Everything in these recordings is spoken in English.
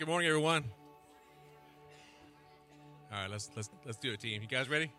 Good morning, everyone. All right, let's let's let's do a team. You guys ready?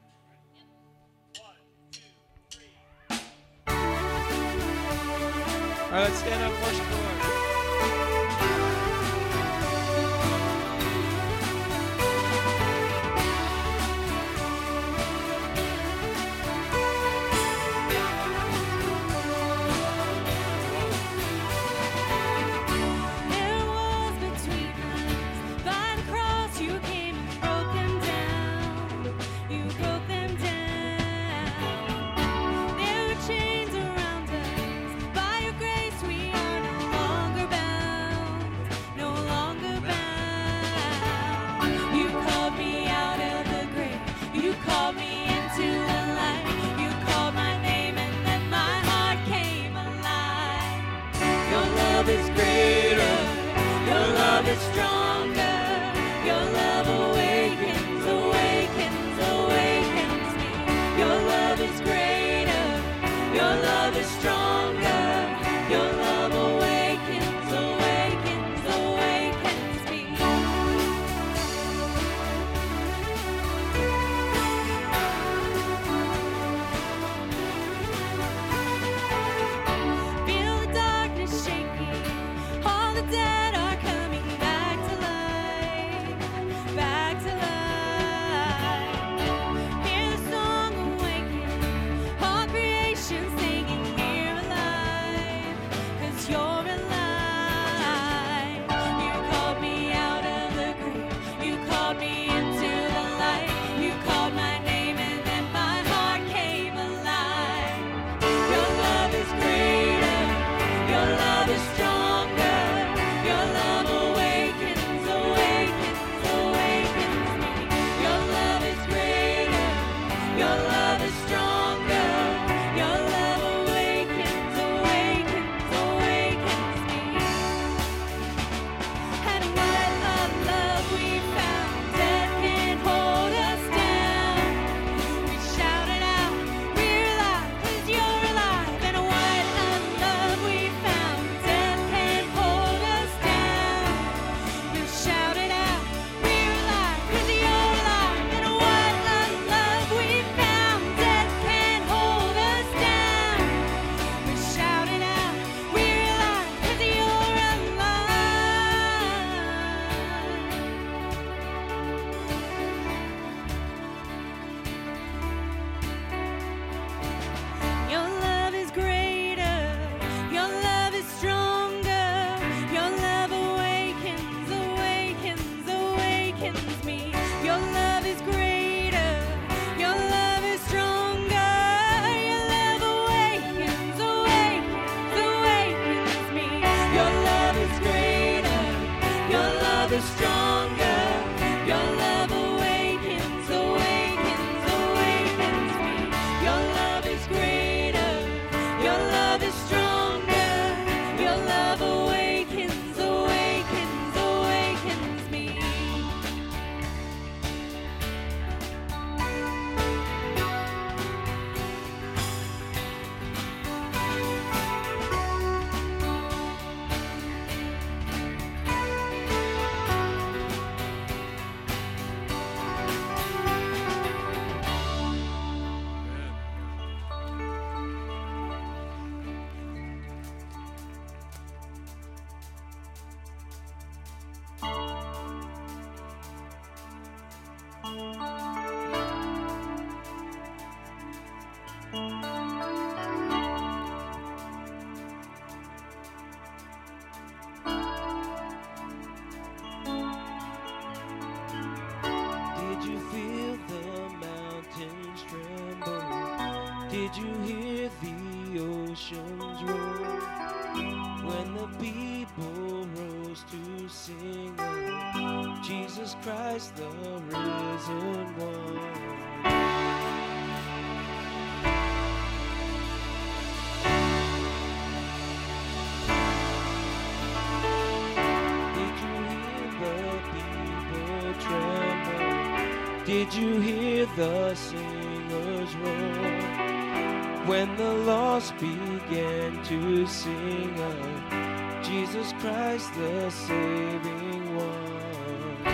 the singers roar When the lost began to sing of Jesus Christ the saving one.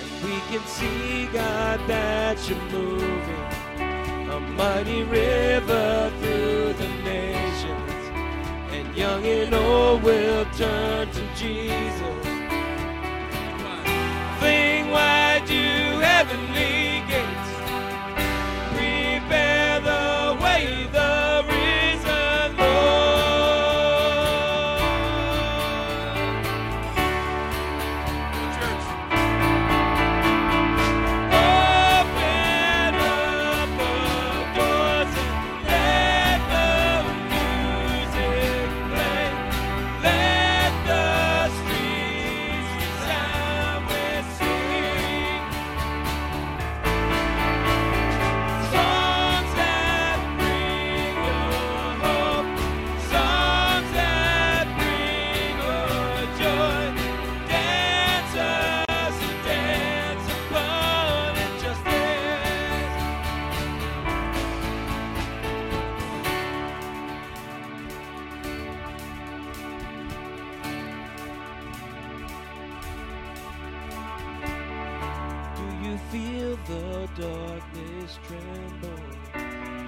And we can see, God, that you're moving a mighty river through the nations. And young and old will turn to Jesus away.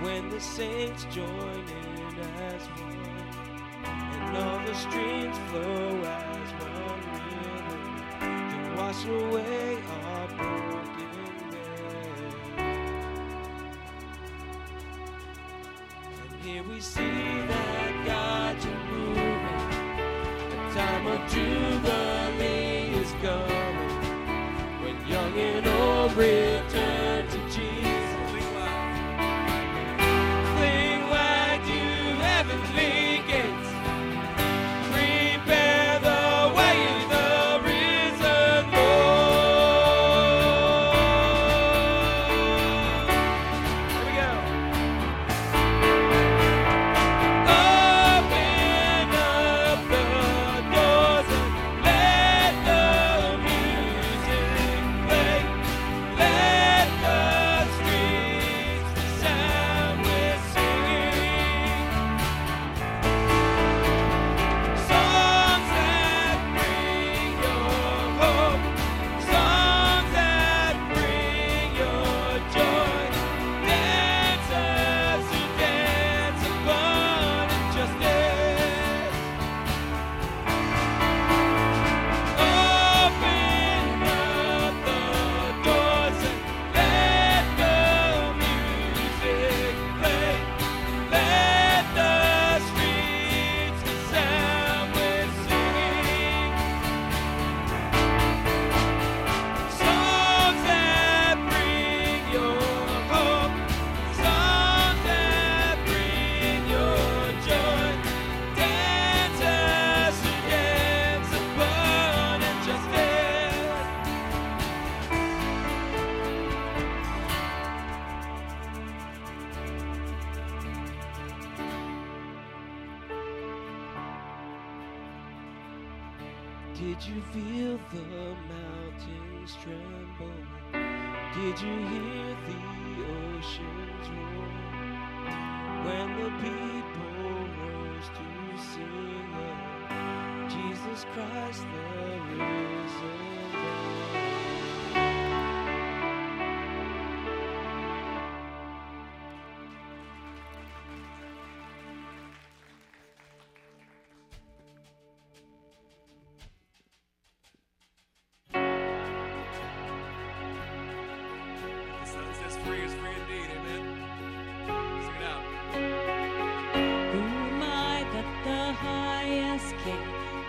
when the saints join in as one, and all the streams flow as one river to wash away our brokenness. And here we see that God's moving, a time of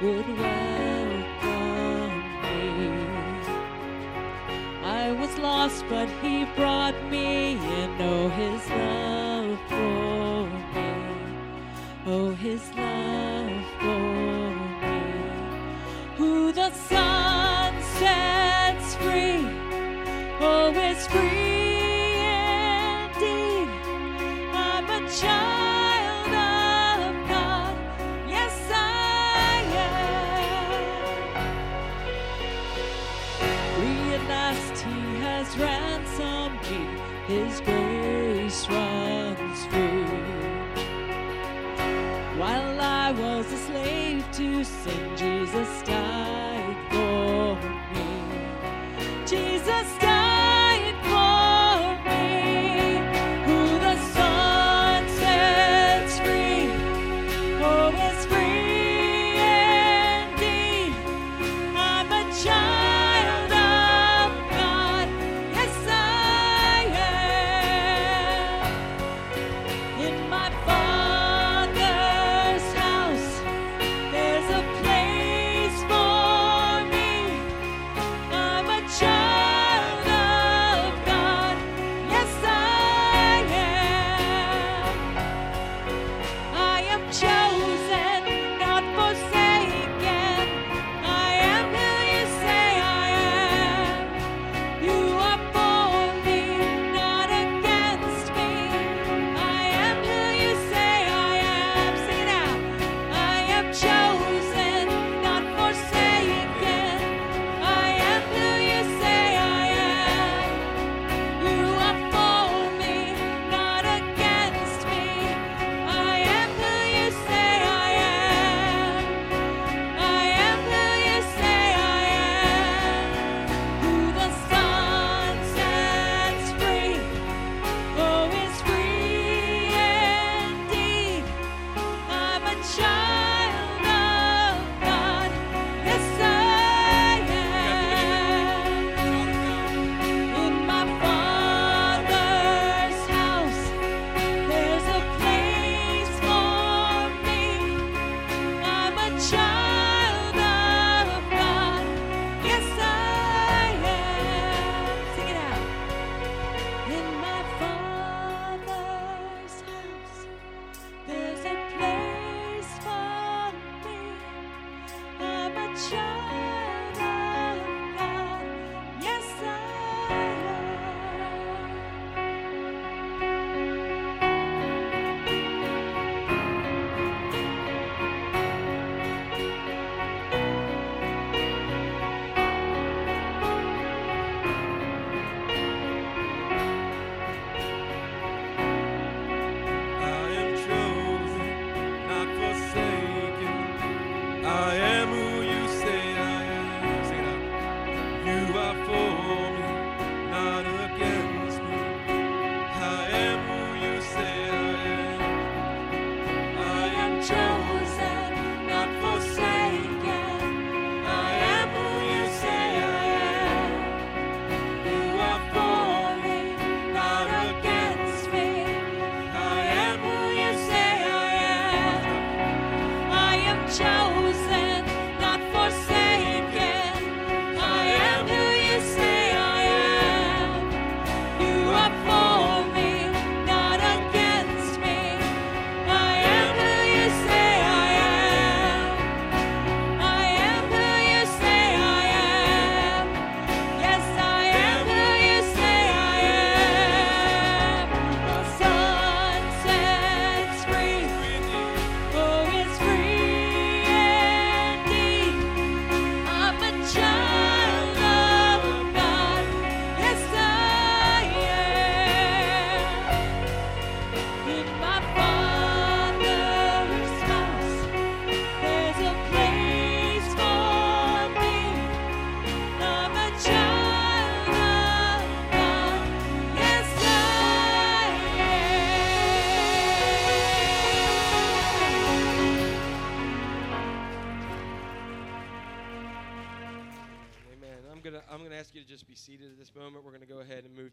would welcome me. I was lost, but he brought me in. Oh, his love. you sing Jesus.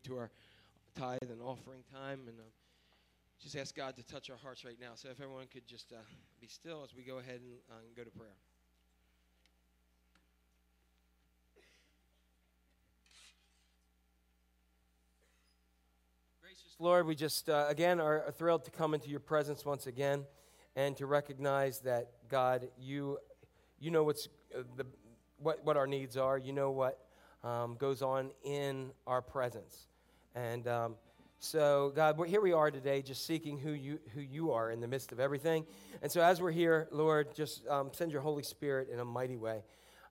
To our tithe and offering time, and um, just ask God to touch our hearts right now. So if everyone could just uh, be still as we go ahead and, uh, go to prayer. Gracious Lord, we just uh, again are, are thrilled to come into your presence once again, and to recognize that God, you you know what's uh, the what what our needs are. You know what um, goes on in our presence, and um, so God, here we are today, just seeking who you who you are in the midst of everything. And so as we're here, Lord, just um, send your Holy Spirit in a mighty way.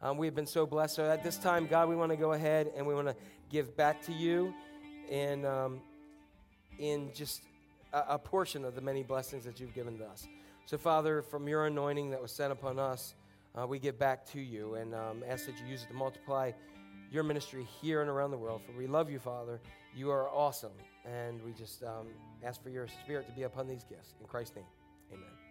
Um, we've been so blessed. So at this time, God, we want to go ahead and we want to give back to you, and um, in just a, a portion of the many blessings that you've given to us. So, Father, from your anointing that was sent upon us, uh, we give back to you and um, ask that you use it to multiply your ministry here and around the world. For we love you, Father. You are awesome. And we just um, ask for your spirit to be upon these gifts. In Christ's name, amen.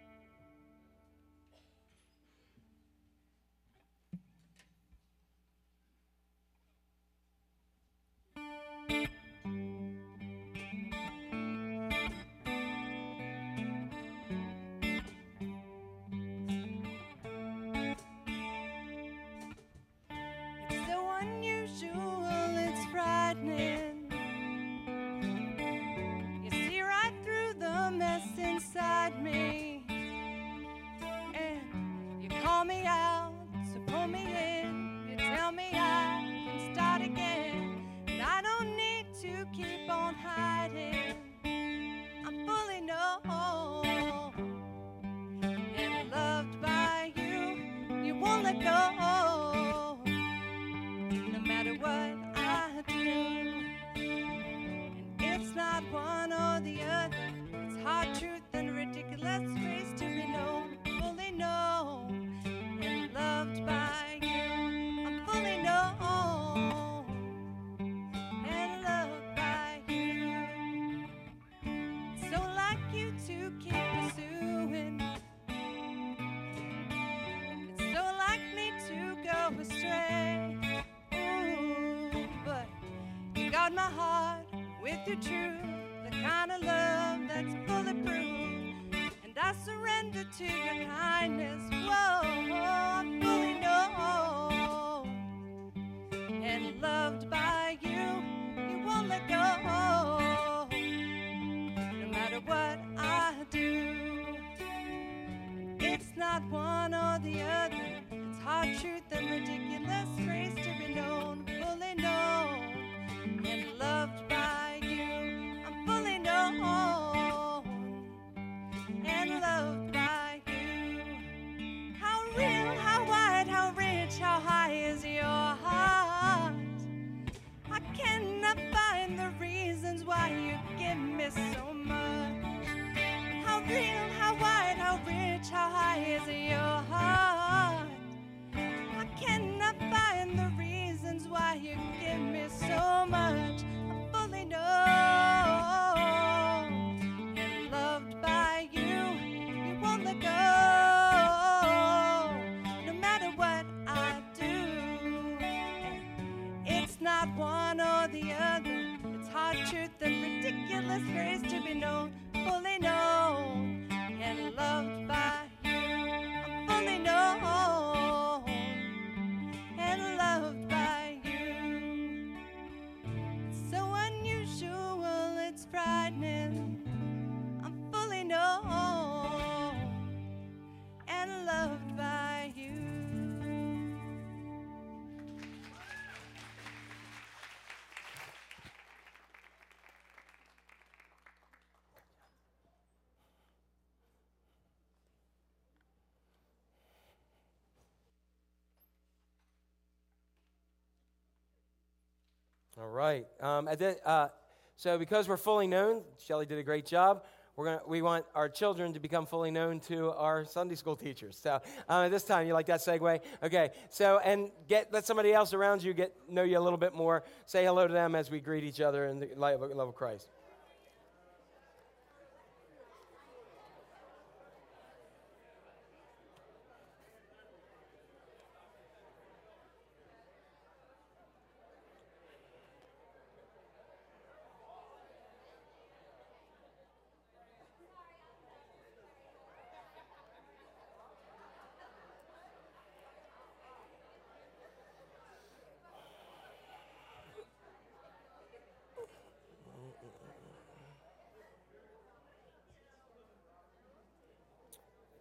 Not one or the other. It's hard truth and ridiculous grace to be known, fully known, and loved by you. I'm fully known and loved by you. How real, how wide, how rich, how high is your heart? I cannot find the reasons why you give me so so much. I'm fully known and loved by you. You won't let go, no matter what I do. It's not one or the other. It's hard truth and ridiculous grace to be known, and loved by you. All right. Um, the, uh, so, because we're fully known, Shelly did a great job. We're gonna, we want our children to become fully known to our Sunday school teachers. So, um, this time, you like that segue? Okay. So, and get let somebody else around you get know you a little bit more. Say hello to them as we greet each other in the love of Christ.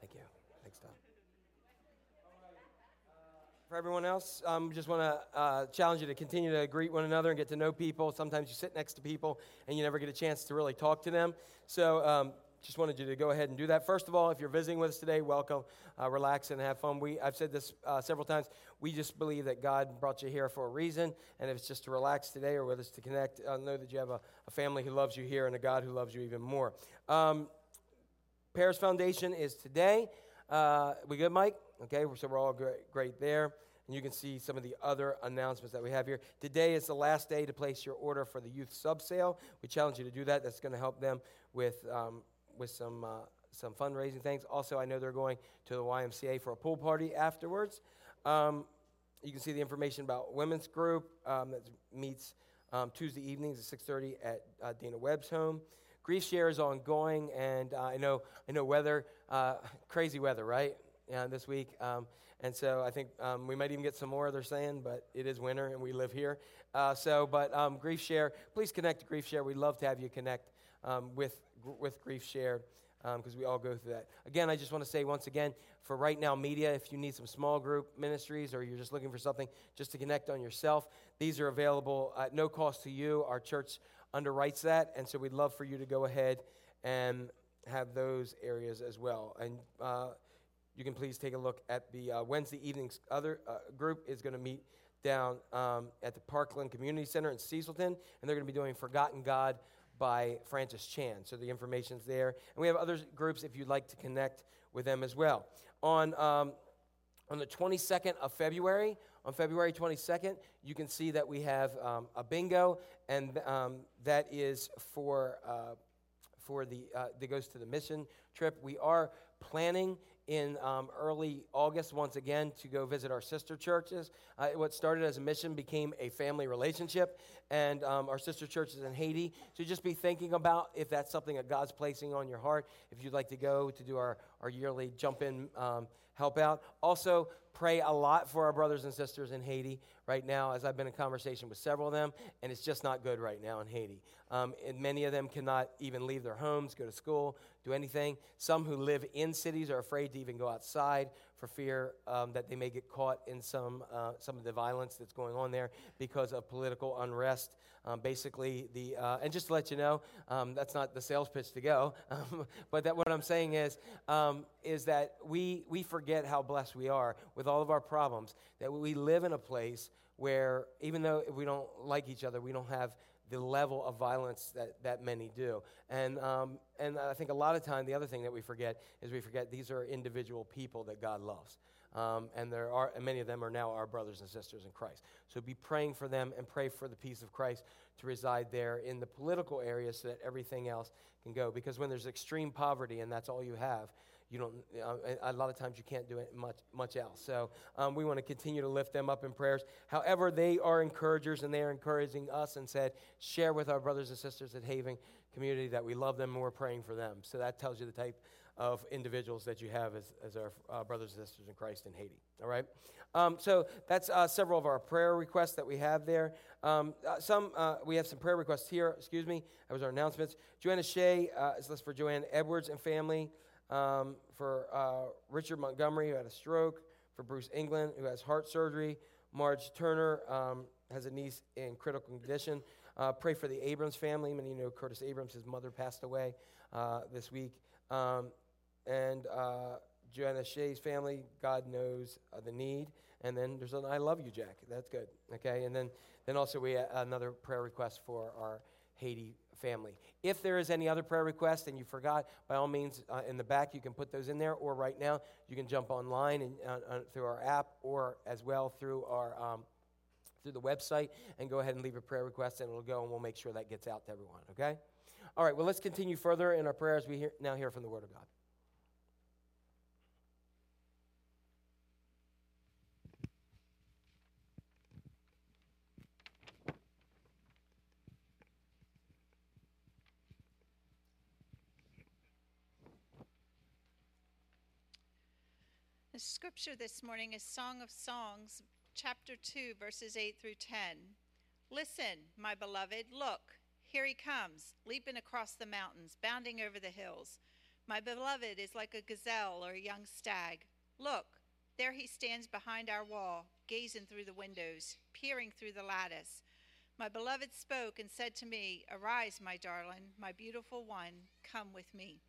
Thank you. Thanks, Tom. For everyone else, um, just want to uh, challenge you to continue to greet one another and get to know people. Sometimes you sit next to people and you never get a chance to really talk to them. So, um, just wanted you to go ahead and do that. First of all, if you're visiting with us today, welcome. Uh, relax and have fun. We, I've said this uh, several times. We just believe that God brought you here for a reason, and if it's just to relax today or with us to connect, uh, know that you have a, a family who loves you here and a God who loves you even more. Um, Paris Foundation is today. Uh, we good, Mike? Okay, so we're all great, great there. And you can see some of the other announcements that we have here. Today is the last day to place your order for the youth sub sale. We challenge you to do that. That's going to help them with, um, with some, uh, some fundraising things. Also, I know they're going to the YMCA for a pool party afterwards. Um, you can see the information about women's group um, that meets um, Tuesday evenings at 6:30 at uh, Dana Webb's home. Grief share is ongoing, and uh, I know I know weather, uh, crazy weather, right? Yeah, this week, um, and so I think um, we might even get some more. They're saying, but it is winter, and we live here. Uh, so, but um, grief share, please connect to grief share. We'd love to have you connect um, with with grief share because um, we all go through that. Again, I just want to say once again, for RightNow Media, if you need some small group ministries or you're just looking for something just to connect on yourself, these are available at no cost to you. Our church underwrites that, and so we'd love for you to go ahead and have those areas as well. And uh, you can please take a look at the uh, Wednesday evening's other uh, group is going to meet down um, at the Parkland Community Center in Cecilton, and they're going to be doing Forgotten God by Francis Chan. So the information's there. And we have other groups if you'd like to connect with them as well. On, um, on the 22nd of February, on February 22nd, you can see that we have um, a bingo, and um, that is for, uh, for the, uh, that goes to the mission trip. We are planning in um, early August once again to go visit our sister churches. Uh, what started as a mission became a family relationship, and um, our sister churches in Haiti. So just be thinking about if that's something that God's placing on your heart. If you'd like to go to do our, our yearly jump in um, help out. Also, pray a lot for our brothers and sisters in Haiti right now, as I've been in conversation with several of them, and it's just not good right now in Haiti. Um, and many of them cannot even leave their homes, go to school, do anything. Some who live in cities are afraid to even go outside for fear um, that they may get caught in some, uh, some of the violence that's going on there because of political unrest. Um, basically, the, uh, and just to let you know, um, that's not the sales pitch to go, um, but that what I'm saying is, um, is that we, we forget how blessed we are with all of our problems, that we live in a place where even though we don't like each other, we don't have the level of violence that, that many do. And, um, and I think a lot of time, the other thing that we forget is we forget these are individual people that God loves. Um, and there are and many of them are now our brothers and sisters in Christ. So be praying for them and pray for the peace of Christ to reside there in the political area so that everything else can go. Because when there's extreme poverty and that's all you have, you don't uh, a lot of times you can't do it much much else. So um, we want to continue to lift them up in prayers. However they are encouragers and they are encouraging us and said share with our brothers and sisters at haven community that we love them and we're praying for them. So that tells you the type of individuals that you have as, as our uh, brothers and sisters in christ in haiti all right? Um, so that's uh, several of our prayer requests that we have there. Um, uh, some uh, we have some prayer requests here excuse me that was our announcements. Joanna shea uh, is listed for joanne edwards and family um, for uh, Richard Montgomery, who had a stroke, for Bruce England, who has heart surgery. Marge Turner um, has a niece in critical condition. Uh, pray for the Abrams family. Many of you know Curtis Abrams, his mother passed away uh, this week. Um, and uh, Joanna Shea's family, God knows uh, the need. And then there's an I love you, Jack. That's good. Okay. And then, then also we have another prayer request for our Haiti family. If there is any other prayer request and you forgot, by all means, uh, in the back, you can put those in there, or right now, you can jump online and uh, uh, through our app, or as well through our um, through the website, and go ahead and leave a prayer request, and it'll go, and we'll make sure that gets out to everyone. Okay. All right. Well, let's continue further in our prayers. We hear, now hear from the Word of God. Scripture this morning is Song of Songs, chapter 2, verses 8 through 10. Listen, my beloved, look, here he comes, leaping across the mountains, bounding over the hills. My beloved is like a gazelle or a young stag. Look, there he stands behind our wall, gazing through the windows, peering through the lattice. My beloved spoke and said to me, Arise, my darling, my beautiful one, come with me.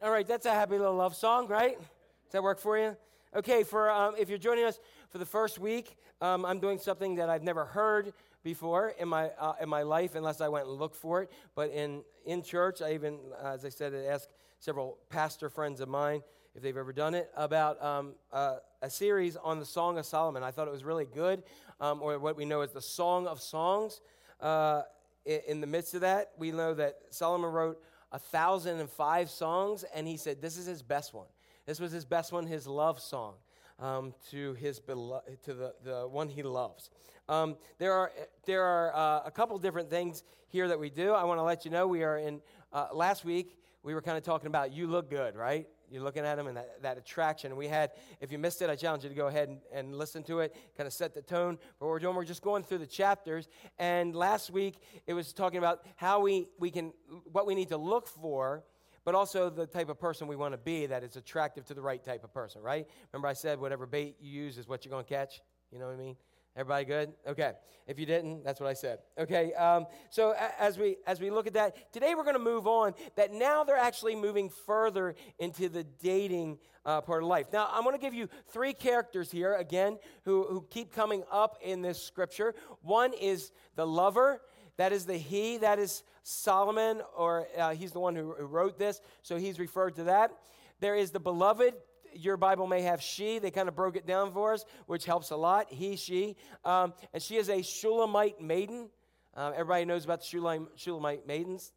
All right, that's a happy little love song, right? Does that work for you? Okay, for um, if you're joining us for the first week, um, I'm doing something that I've never heard before in my uh, in my life, unless I went and looked for it. But in in church, I even, as I said, I asked several pastor friends of mine if they've ever done it about um, uh, a series on the Song of Solomon. I thought it was really good, um, or what we know as the Song of Songs. Uh, in the midst of that, we know that Solomon wrote a thousand and five songs, and he said this is his best one. This was his best one, his love song um, to his belo- to the, the one he loves. Um, there are there are uh, a couple different things here that we do. I want to let you know we are in uh, last week. We were kind of talking about you look good, right? You're looking at them and that, that attraction. We had, if you missed it, I challenge you to go ahead and, and listen to it, kind of set the tone. But we're doing, we're just going through the chapters. And last week, it was talking about how we, we can, what we need to look for but also the type of person we want to be that is attractive to the right type of person, right? Remember, I said whatever bait you use is what you're going to catch? You know what I mean? Everybody good? Okay. If you didn't, that's what I said. Okay. Um, so as we as we look at that today, we're going to move on. That now they're actually moving further into the dating uh, part of life. Now I'm going to give you three characters here again who who keep coming up in this scripture. One is the lover. That is the he. That is Solomon, or uh, he's the one who, who wrote this. So he's referred to that. There is the beloved your Bible may have she. They kind of broke it down for us, which helps a lot. He, she. Um, and she is a Shulamite maiden. Uh, everybody knows about the Shulam, Shulamite maidens.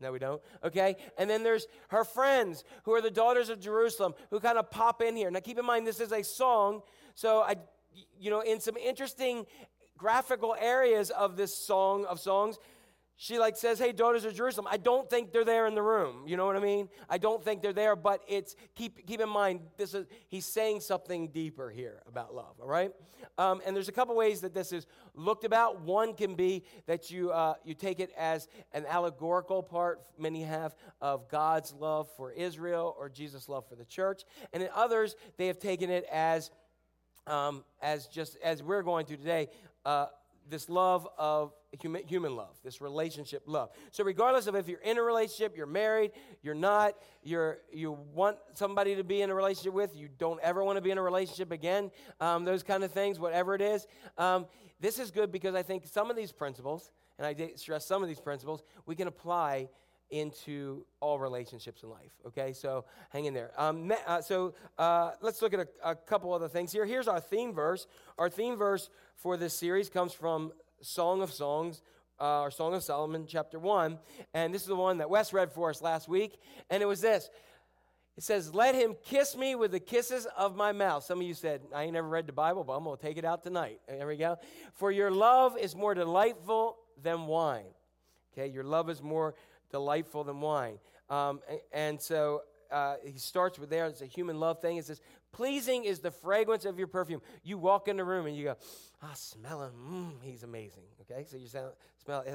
No, we don't. Okay. And then there's her friends, who are the daughters of Jerusalem, who kind of pop in here. Now, keep in mind, this is a song. So, I, you know, in some interesting graphical areas of this song of songs, she like says, "Hey, daughters of Jerusalem." I don't think they're there in the room. You know what I mean? I don't think they're there, but it's keep keep in mind this is he's saying something deeper here about love. All right, um, and there's a couple ways that this is looked about. One can be that you uh, you take it as an allegorical part. Many have of God's love for Israel or Jesus' love for the church, and in others they have taken it as um, as just as we're going to today. Uh, this love of human, human love, this relationship love. So, regardless of if you're in a relationship, you're married, you're not, you're, you want somebody to be in a relationship with, you don't ever want to be in a relationship again, um, those kind of things, whatever it is. Um, this is good because I think some of these principles, and I stress some of these principles, we can apply into all relationships in life. Okay, so hang in there. Um, uh, so uh, let's look at a, a, couple other things here. Here's our theme verse. Our theme verse for this series comes from Song of Songs. Uh, our Song of Solomon, chapter 1. And this is the one that Wes read for us last week. And it was this It says, Let him kiss me with the kisses of my mouth. Some of you said, I ain't never read the Bible, but I'm going to take it out tonight. There we go. For your love is more delightful than wine. Okay, your love is more delightful than wine. Um, and so uh, he starts with there. It's a human love thing. It says, pleasing is the fragrance of your perfume. You walk in the room and you go, I smell him. Mm, he's amazing. Okay, so you smell.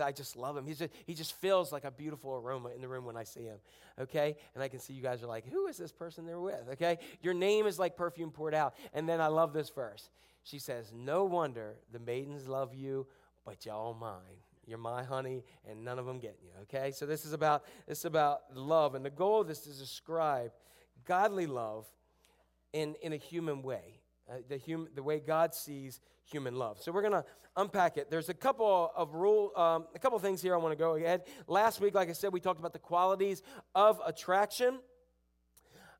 I just love him. He's just, he just feels like a beautiful aroma in the room when I see him. Okay, and I can see you guys are like, who is this person they're with? Okay, your name is like perfume poured out. And then I love this verse. She says, no wonder the maidens love you, but y'all mine. You're my honey, and none of them getting you. Okay, so this is about this is about love, and the goal of this is to describe godly love in in a human way, uh, the human the way God sees human love. So we're gonna unpack it. There's a couple of rule, um, a couple things here I want to go ahead. Last week, like I said, we talked about the qualities of attraction.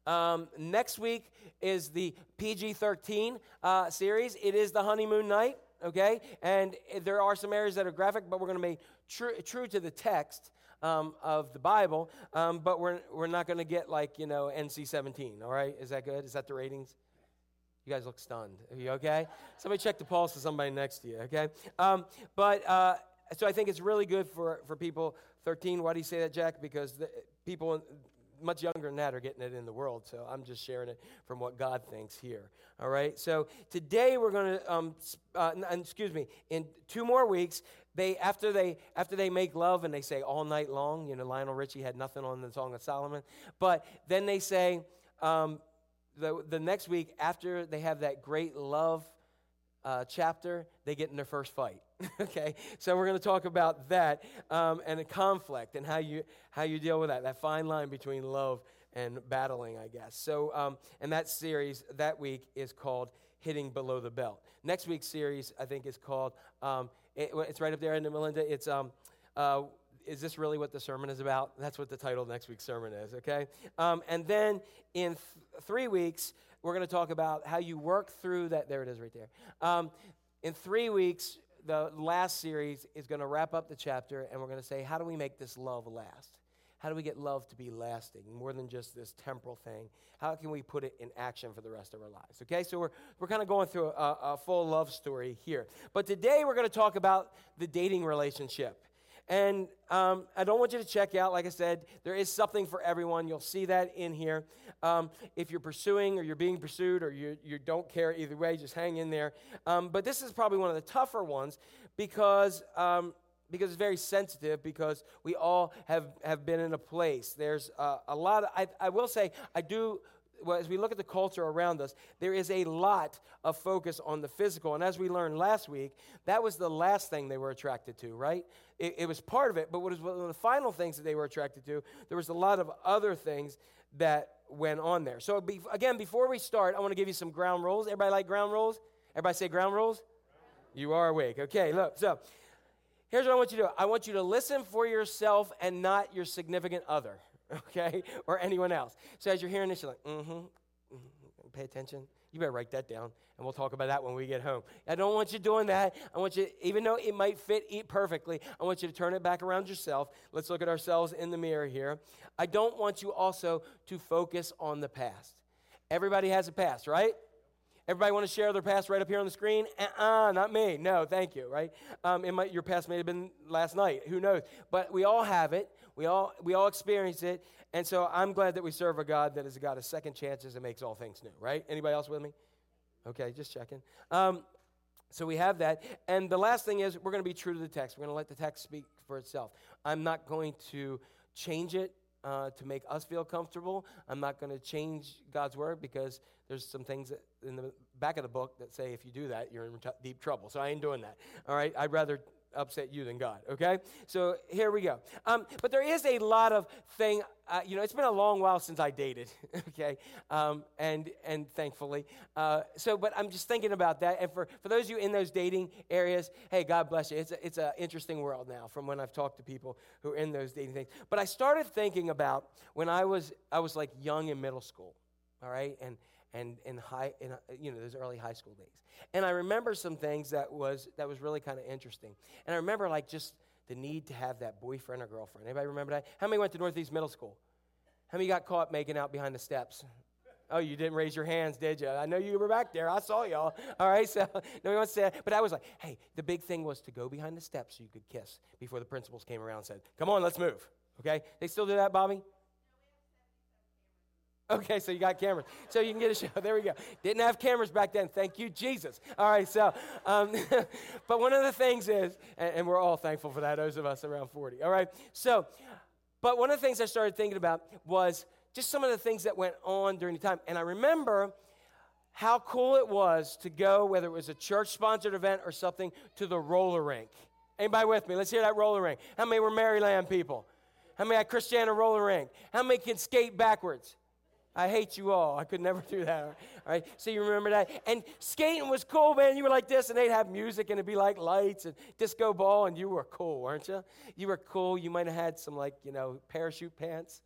Um, next week is the PG 13 uh, series. It is the honeymoon night okay? And there are some areas that are graphic, but we're going to be true, true to the text um, of the Bible, um, but we're, we're not going to get like, you know, NC 17, all right? Is that good? Is that the ratings? You guys look stunned. Are you okay? Somebody check the pulse of somebody next to you, okay? Um, but uh, so I think it's really good for, for people 13. Why do you say that, Jack? Because the, people much younger than that are getting it in the world. So I'm just sharing it from what God thinks here. All right. So today we're going to, um, uh, excuse me, in two more weeks, they after they after they make love and they say all night long. You know, Lionel Richie had nothing on the Song of Solomon, but then they say um, the the next week after they have that great love uh, chapter, they get in their first fight. okay, so we're going to talk about that um, and a conflict and how you how you deal with that that fine line between love and battling, I guess. So, um, and that series that week is called Hitting Below the Belt. Next week's series, I think, is called, um, it- it's right up there in Melinda. It's, um, uh, is this really what the sermon is about? That's what the title of next week's sermon is, okay? Um, and then in th- three weeks, we're going to talk about how you work through that. There it is right there. Um, in three weeks, the last series is going to wrap up the chapter, and we're going to say, how do we make this love last? How do we get love to be lasting, more than just this temporal thing? How can we put it in action for the rest of our lives? Okay, so we're, we're kind of going through a, a full love story here. But today we're going to talk about the dating relationship. And um, I don't want you to check out. Like I said, there is something for everyone. You'll see that in here. Um, if you're pursuing or you're being pursued or you, you don't care either way, just hang in there. Um, but this is probably one of the tougher ones because, um, because it's very sensitive, because we all have, have been in a place. There's uh, a lot, of, I, I will say, I do well, as we look at the culture around us, there is a lot of focus on the physical. And as we learned last week, that was the last thing they were attracted to, right? It, it was part of it, but what was one of the final things that they were attracted to? There was a lot of other things that went on there. So, be, again, before we start, I want to give you some ground rules. Everybody like ground rules? Everybody say ground rules? You are awake. Okay, look. So, here's what I want you to do I want you to listen for yourself and not your significant other, okay, or anyone else. So as you're hearing this, you're like, mm-hmm, mm-hmm, pay attention. You better write that down, and we'll talk about that when we get home. I don't want you doing that. I want you, even though it might fit eat perfectly, I want you to turn it back around yourself. Let's look at ourselves in the mirror here. I don't want you also to focus on the past. Everybody has a past, right? Everybody want to share their past right up here on the screen? Uh-uh, not me. No, thank you, right? Um, it might, your past may have been last night. Who knows? But we all have it. We all, we all experience it. And so I'm glad that we serve a God that is a God of second chances and makes all things new, right? Anybody else with me? Okay, just checking. Um, so we have that. And the last thing is we're going to be true to the text. We're going to let the text speak for itself. I'm not going to change it uh, to make us feel comfortable. I'm not going to change God's word because there's some things in the back of the book that say if you do that, you're in t- deep trouble. So I ain't doing that. All right? I'd rather upset you than God, okay? So here we go. Um, but there is a lot of thing, uh, you know, it's been a long while since I dated, okay? Um, and, and thankfully. Uh, so, but I'm just thinking about that. And for, for those of you in those dating areas, hey, God bless you. It's an it's a interesting world now from when I've talked to people who are in those dating things. But I started thinking about when I was, I was like young in middle school, all right? And, and in high, in, uh, you know, those early high school days. And I remember some things that was that was really kind of interesting. And I remember like just the need to have that boyfriend or girlfriend. Anybody remember that? How many went to Northeast Middle School? How many got caught making out behind the steps? Oh, you didn't raise your hands, did you? I know you were back there. I saw y'all. All right, so nobody wants to say that. But I was like, hey, the big thing was to go behind the steps so you could kiss before the principals came around and said, come on, let's move. Okay? They still do that, Bobby? Okay, so you got cameras. So you can get a show. There we go. Didn't have cameras back then. Thank you, Jesus. All right, so, um, but one of the things is, and, and we're all thankful for that, those of us around 40. All right, so, but one of the things I started thinking about was just some of the things that went on during the time. And I remember how cool it was to go, whether it was a church sponsored event or something, to the roller rink. Anybody with me? Let's hear that roller rink. How many were Maryland people? How many had Christiana roller rink? How many can skate backwards? I hate you all. I could never do that. All right. So you remember that? And skating was cool, man. You were like this, and they'd have music, and it'd be like lights and disco ball, and you were cool, weren't you? You were cool. You might have had some, like, you know, parachute pants,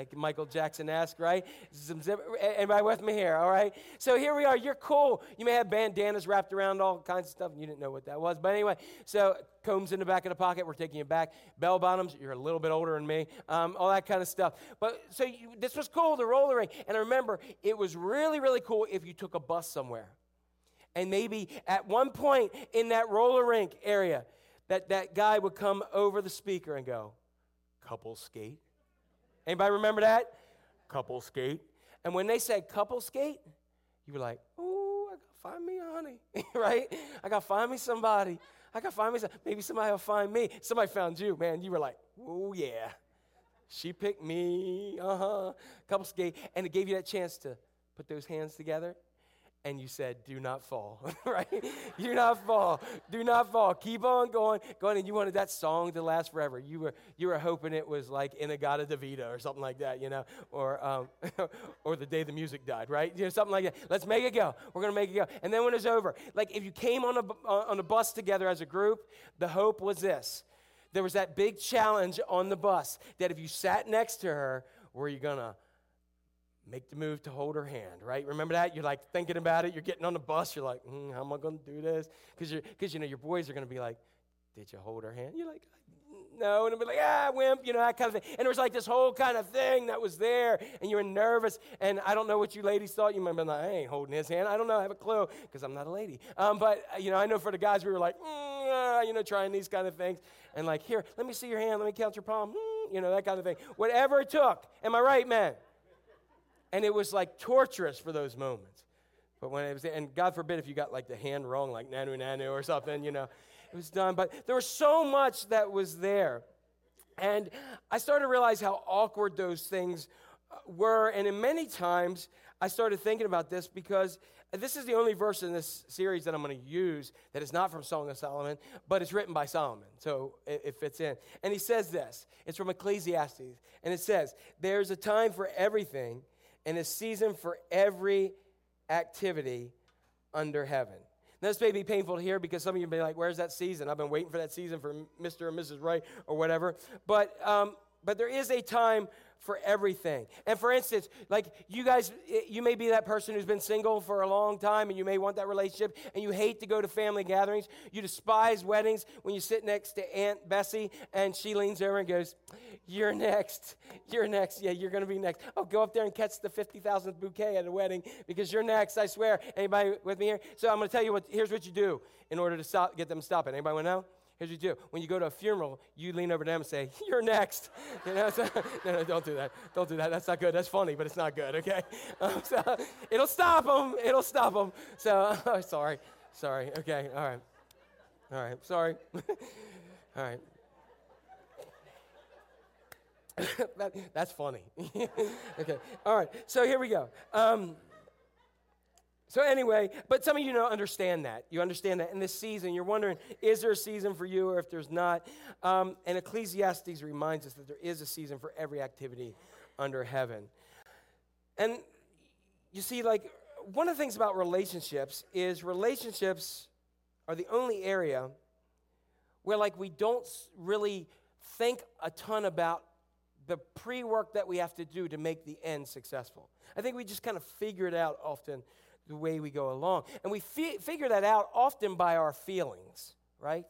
like Michael Jackson asked, right? Some zip, anybody with me here? All right. So here we are. You're cool. You may have bandanas wrapped around all kinds of stuff, and you didn't know what that was. But anyway, so combs in the back of the pocket. We're taking you back. Bell bottoms. You're a little bit older than me. Um, all that kind of stuff. But so you, this was cool, the roller rink. And I remember it was really, really cool if you took a bus somewhere. And maybe at one point in that roller rink area, that, that guy would come over the speaker and go, couple skate. Anybody remember that? Couple skate. And when they said couple skate, you were like, oh, I gotta find me a honey, right? I gotta find me somebody. I gotta find me some. Maybe somebody will find me. Somebody found you, man. You were like, oh yeah, she picked me. Uh huh. Couple skate, and it gave you that chance to put those hands together. And you said, Do not fall, right? Do not fall. Do not fall. Keep on going, going. And you wanted that song to last forever. You were, you were hoping it was like In-A-Gadda-Da-Vida or something like that, you know, or, um, or the day the music died, right? You know, something like that. Let's make it go. We're going to make it go. And then when it's over, like if you came on a, on a bus together as a group, the hope was this. There was that big challenge on the bus that if you sat next to her, were you going to make the move to hold her hand, right? Remember that? You're like thinking about it. You're getting on the bus. You're like, mm, how am I going to do this? Because you're, because you know your boys are going to be like, did you hold her hand? You're like, no, and it'll be like, ah, wimp, you know, that kind of thing. And there was like this whole kind of thing that was there, and you were nervous. And I don't know what you ladies thought. You might be like, I ain't holding his hand. I don't know. I have a clue because I'm not a lady. Um, but, uh, you know, I know for the guys, we were like, mm, ah, you know, trying these kind of things. And like, here, let me see your hand. Let me count your palm. Mm, you know, that kind of thing. Whatever it took. Am I right, man? And it was like torturous for those moments. But when it was, and God forbid if you got like the hand wrong, like nanu nanu or something, you know, it was done. But there was so much that was there. And I started to realize how awkward those things uh, were. And in many times, I started thinking about this because this is the only verse in this series that I'm going to use that is not from Song of Solomon, but it's written by Solomon. So it, it fits in. And he says this it's from Ecclesiastes. And it says, There's a time for everything and a season for every activity under heaven. Now, this may be painful to hear because some of you may be like, Where's that season? I've been waiting for that season for Mr. and Mrs. Right or whatever. But, um, but there is a time for everything. And for instance, like you guys, eh, you may be that person who's been single for a long time and you may want that relationship and you hate to go to family gatherings. You despise weddings when you sit next to Aunt Bessie and she leans over and goes, You're next. You're next. Yeah, you're going to be next. Oh, go up there and catch the 50,000th bouquet at a wedding because you're next, I swear. Anybody with me here? So I'm going to tell you what, here's what you do in order to stop, get them to stop it. Anybody want to know? Here's what you do. When you go to a funeral, you lean over to them and say, You're next. You know, so, no, no, don't do that. Don't do that. That's not good. That's funny, but it's not good, okay? Um, so it'll stop them. It'll stop them. So, oh, sorry. Sorry. Okay. All right. All right. Sorry. All right. that, that's funny. okay. All right. So here we go. Um, so anyway, but some of you know understand that. You understand that in this season, you're wondering, is there a season for you or if there's not? Um, and Ecclesiastes reminds us that there is a season for every activity under heaven. And you see, like, one of the things about relationships is relationships are the only area where, like, we don't really think a ton about the pre work that we have to do to make the end successful. I think we just kind of figure it out often the way we go along. And we fi- figure that out often by our feelings, right?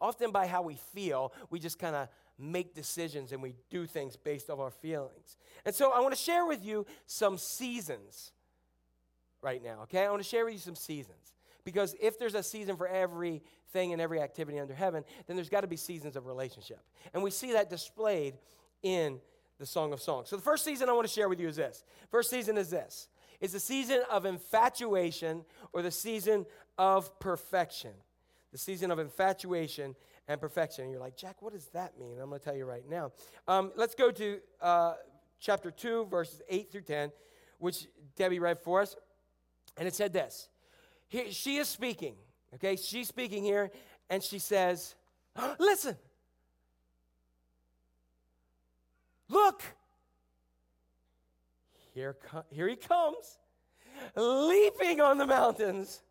Often by how we feel, we just kind of make decisions and we do things based off our feelings. And so I want to share with you some seasons right now, okay? I want to share with you some seasons. Because if there's a season for everything and every activity under heaven, then there's got to be seasons of relationship. And we see that displayed in the Song of Songs. So the first season I want to share with you is this. First season is this. It's the season of infatuation or the season of perfection. The season of infatuation and perfection. And you're like, Jack, what does that mean? I'm going to tell you right now. Um, let's go to uh, chapter 2, verses 8 through 10, which Debbie read for us. And it said this Here, She is speaking, okay? She's speaking here, and she says, Listen, look, here, co- here he comes, leaping on the mountains,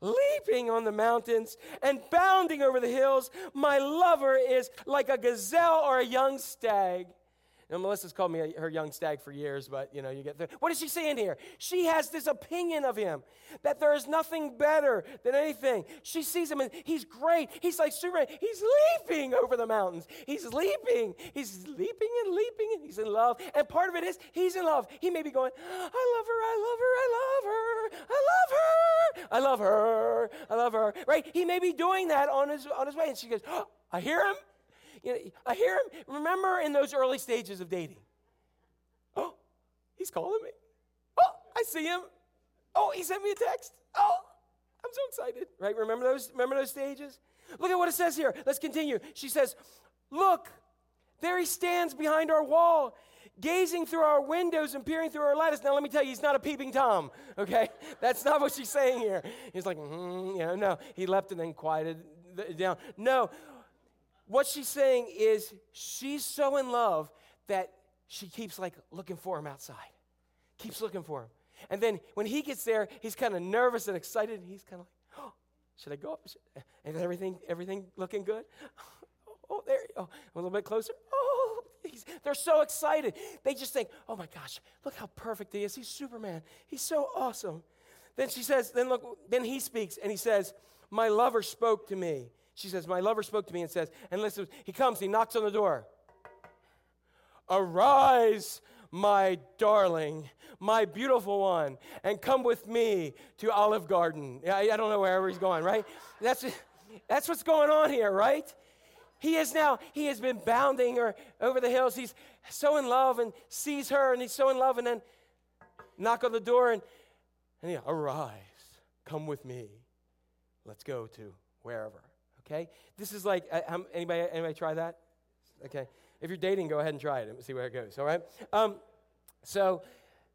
leaping on the mountains and bounding over the hills. My lover is like a gazelle or a young stag. Now, Melissa's called me a, her young stag for years, but you know, you get there. What is she saying here? She has this opinion of him that there is nothing better than anything. She sees him and he's great. He's like Superman. He's leaping over the mountains. He's leaping. He's leaping and leaping and he's in love. And part of it is he's in love. He may be going, I love her, I love her, I love her, I love her, I love her, I love her. Right? He may be doing that on his on his way. And she goes, oh, I hear him. You know, I hear him. Remember in those early stages of dating? Oh, he's calling me. Oh, I see him. Oh, he sent me a text. Oh, I'm so excited. Right? Remember those? Remember those stages? Look at what it says here. Let's continue. She says, Look, there he stands behind our wall. gazing through our windows and peering through our lattice. Now, let me tell you, he's not a peeping Tom, okay? That's not what she's saying here. He's like, mm, you know, no. He left and then quieted down. No. What she's saying is she's so in love that she keeps like looking for him outside, keeps looking for him. And then when he gets there, he's kind of nervous and excited, and he's kind of like, oh, should I go up? Is everything, everything looking good? Oh, there, oh, a little bit closer. Oh, they're so excited. They just think, oh my gosh, look how perfect he is. He's Superman. He's so awesome. Then she says, then look, then he speaks and he says, my lover spoke to me. She says, my lover spoke to me and says, and listen, he comes, he knocks on the door. Arise, my darling, my beautiful one, and come with me to Olive Garden. I, I don't know wherever he's going, right? That's, that's what's going on here, right? He is now, he has been bounding her over the hills. He's so in love and sees her, and he's so in love, and then knock on the door and, and he, arise, come with me. Let's go to wherever. Okay? This is like, uh, anybody, anybody try that? Okay. If you're dating, go ahead and try it and see where it goes. All right. Um, so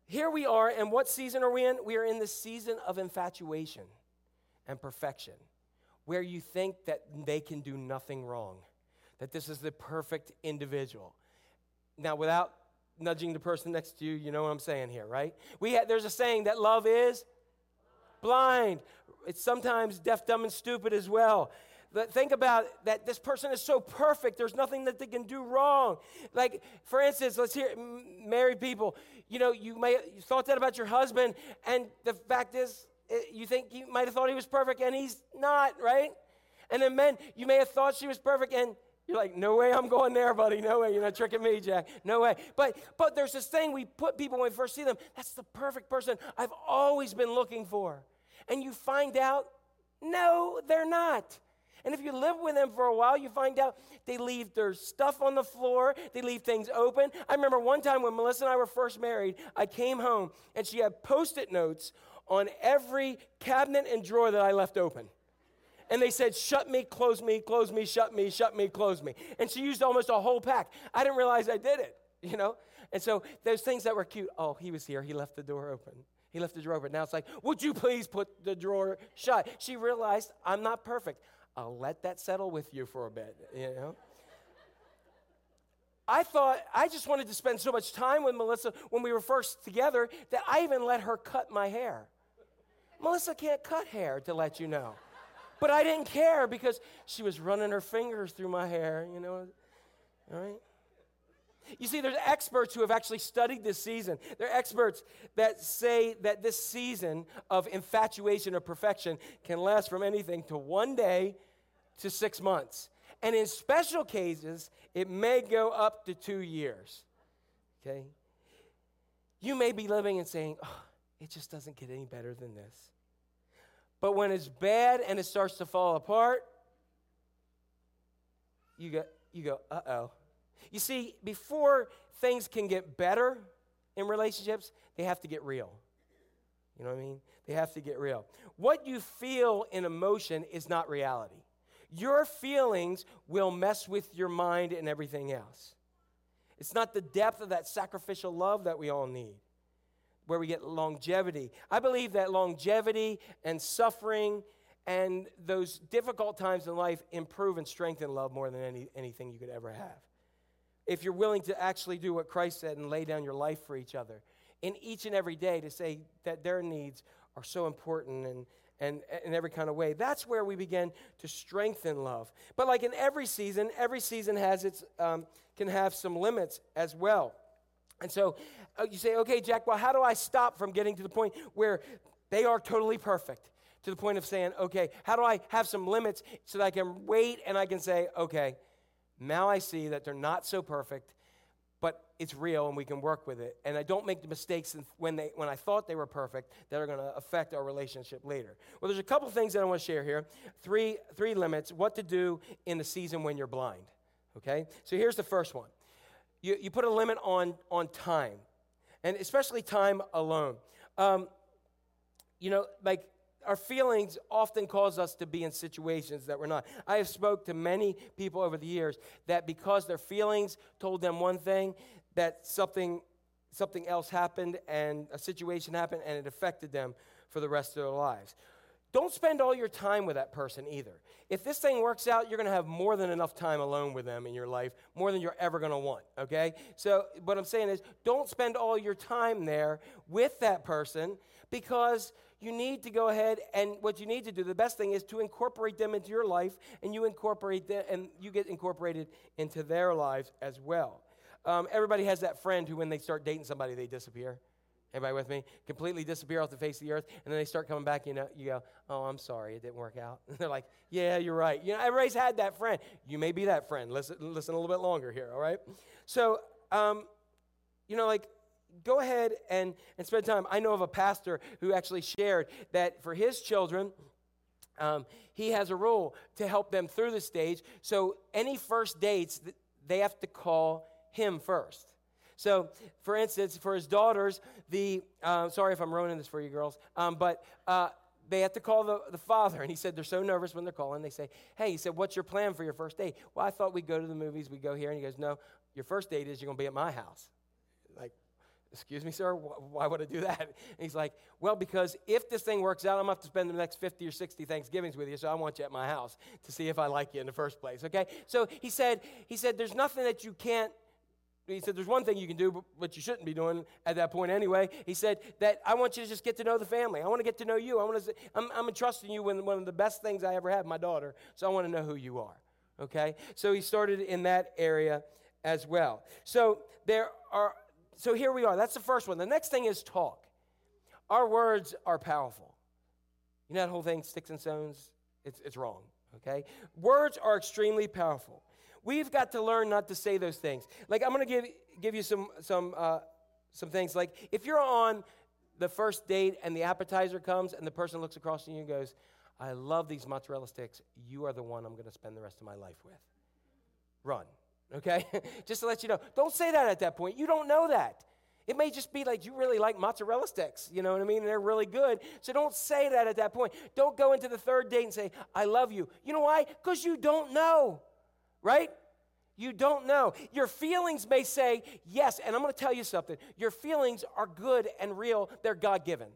here we are, and what season are we in? We are in the season of infatuation and perfection, where you think that they can do nothing wrong, that this is the perfect individual. Now, without nudging the person next to you, you know what I'm saying here, right? We ha- there's a saying that love is blind. It's sometimes deaf, dumb, and stupid as well. But think about that this person is so perfect, there's nothing that they can do wrong. Like, for instance, let's hear married people. You know, you may you thought that about your husband, and the fact is, eh, you think you might have thought he was perfect, and he's not, right? And then men, you may have thought she was perfect, and you're like, no way I'm going there, buddy. No way. You're not tricking me, Jack. No way. But but there's this thing we put people when we first see them, that's the perfect person I've always been looking for. And you find out, no, they're not. And if you live with them for a while, you find out they leave their stuff on the floor, they leave things open. I remember one time when Melissa and I were first married, I came home and she had post it notes on every cabinet and drawer that I left open and they said, Shut me, close me, close me, shut me, shut me, close me. And she used almost a whole pack. I didn't realize I did it, you know? And so those things that were cute, oh, he was here, he left the door open. He left the drawer open. Now it's like, Would you please put the drawer shut? She realized I'm not perfect. I'll let that settle with you for a bit, you know? I thought I just wanted to spend so much time with Melissa when we were first together that I even let her cut my hair. Melissa can't cut hair to let you know. But I didn't care because she was running her fingers through my hair, you know. All right? You see, there's experts who have actually studied this season. There are experts that say that this season of infatuation or perfection can last from anything to one day to six months. And in special cases, it may go up to two years. Okay? You may be living and saying, oh, it just doesn't get any better than this. But when it's bad and it starts to fall apart, you go, you go, uh oh. You see, before things can get better in relationships, they have to get real. You know what I mean? They have to get real. What you feel in emotion is not reality. Your feelings will mess with your mind and everything else. It's not the depth of that sacrificial love that we all need where we get longevity. I believe that longevity and suffering and those difficult times in life improve and strengthen love more than any, anything you could ever have. If you're willing to actually do what Christ said and lay down your life for each other in each and every day to say that their needs are so important and, and in every kind of way, that's where we begin to strengthen love. But like in every season, every season has its, um, can have some limits as well. And so uh, you say, okay, Jack, well, how do I stop from getting to the point where they are totally perfect? To the point of saying, okay, how do I have some limits so that I can wait and I can say, okay, now I see that they're not so perfect, it's real and we can work with it. And I don't make the mistakes when, they, when I thought they were perfect that are going to affect our relationship later. Well, there's a couple things that I want to share here. Three, three limits, what to do in the season when you're blind. Okay? So here's the first one you, you put a limit on, on time, and especially time alone. Um, you know, like our feelings often cause us to be in situations that we're not. I have spoke to many people over the years that because their feelings told them one thing, that something, something else happened and a situation happened and it affected them for the rest of their lives. Don't spend all your time with that person either. If this thing works out, you're going to have more than enough time alone with them in your life, more than you're ever going to want, okay? So, what I'm saying is, don't spend all your time there with that person because you need to go ahead and what you need to do, the best thing is to incorporate them into your life and you incorporate them and you get incorporated into their lives as well. Um, everybody has that friend who, when they start dating somebody, they disappear. Everybody with me? Completely disappear off the face of the earth, and then they start coming back. You know, you go, "Oh, I'm sorry, it didn't work out." And they're like, "Yeah, you're right." You know, everybody's had that friend. You may be that friend. Listen, listen a little bit longer here. All right. So, um, you know, like, go ahead and and spend time. I know of a pastor who actually shared that for his children. Um, he has a rule to help them through the stage. So, any first dates, they have to call him first. So, for instance, for his daughters, the uh, sorry if I'm ruining this for you girls, um, but uh, they have to call the, the father. And he said they're so nervous when they're calling. They say, Hey, he said, What's your plan for your first date? Well, I thought we'd go to the movies, we'd go here. And he goes, No, your first date is you're going to be at my house. Like, excuse me, sir, why would I do that? And he's like, Well, because if this thing works out, I'm going to have to spend the next 50 or 60 Thanksgivings with you, so I want you at my house to see if I like you in the first place, okay? So he said, he said, There's nothing that you can't he said, There's one thing you can do, but you shouldn't be doing at that point anyway. He said, That I want you to just get to know the family. I want to get to know you. I want to, I'm, I'm entrusting you with one of the best things I ever had, my daughter. So I want to know who you are. Okay? So he started in that area as well. So there are, so here we are. That's the first one. The next thing is talk. Our words are powerful. You know that whole thing, sticks and stones? It's, it's wrong. Okay? Words are extremely powerful. We've got to learn not to say those things. Like I'm going to give give you some some uh, some things. Like if you're on the first date and the appetizer comes and the person looks across at you and goes, "I love these mozzarella sticks. You are the one I'm going to spend the rest of my life with." Run, okay? just to let you know. Don't say that at that point. You don't know that. It may just be like you really like mozzarella sticks, you know what I mean? They're really good. So don't say that at that point. Don't go into the third date and say, I love you. You know why? Because you don't know right? You don't know. Your feelings may say yes, and I'm going to tell you something. Your feelings are good and real, they're God given.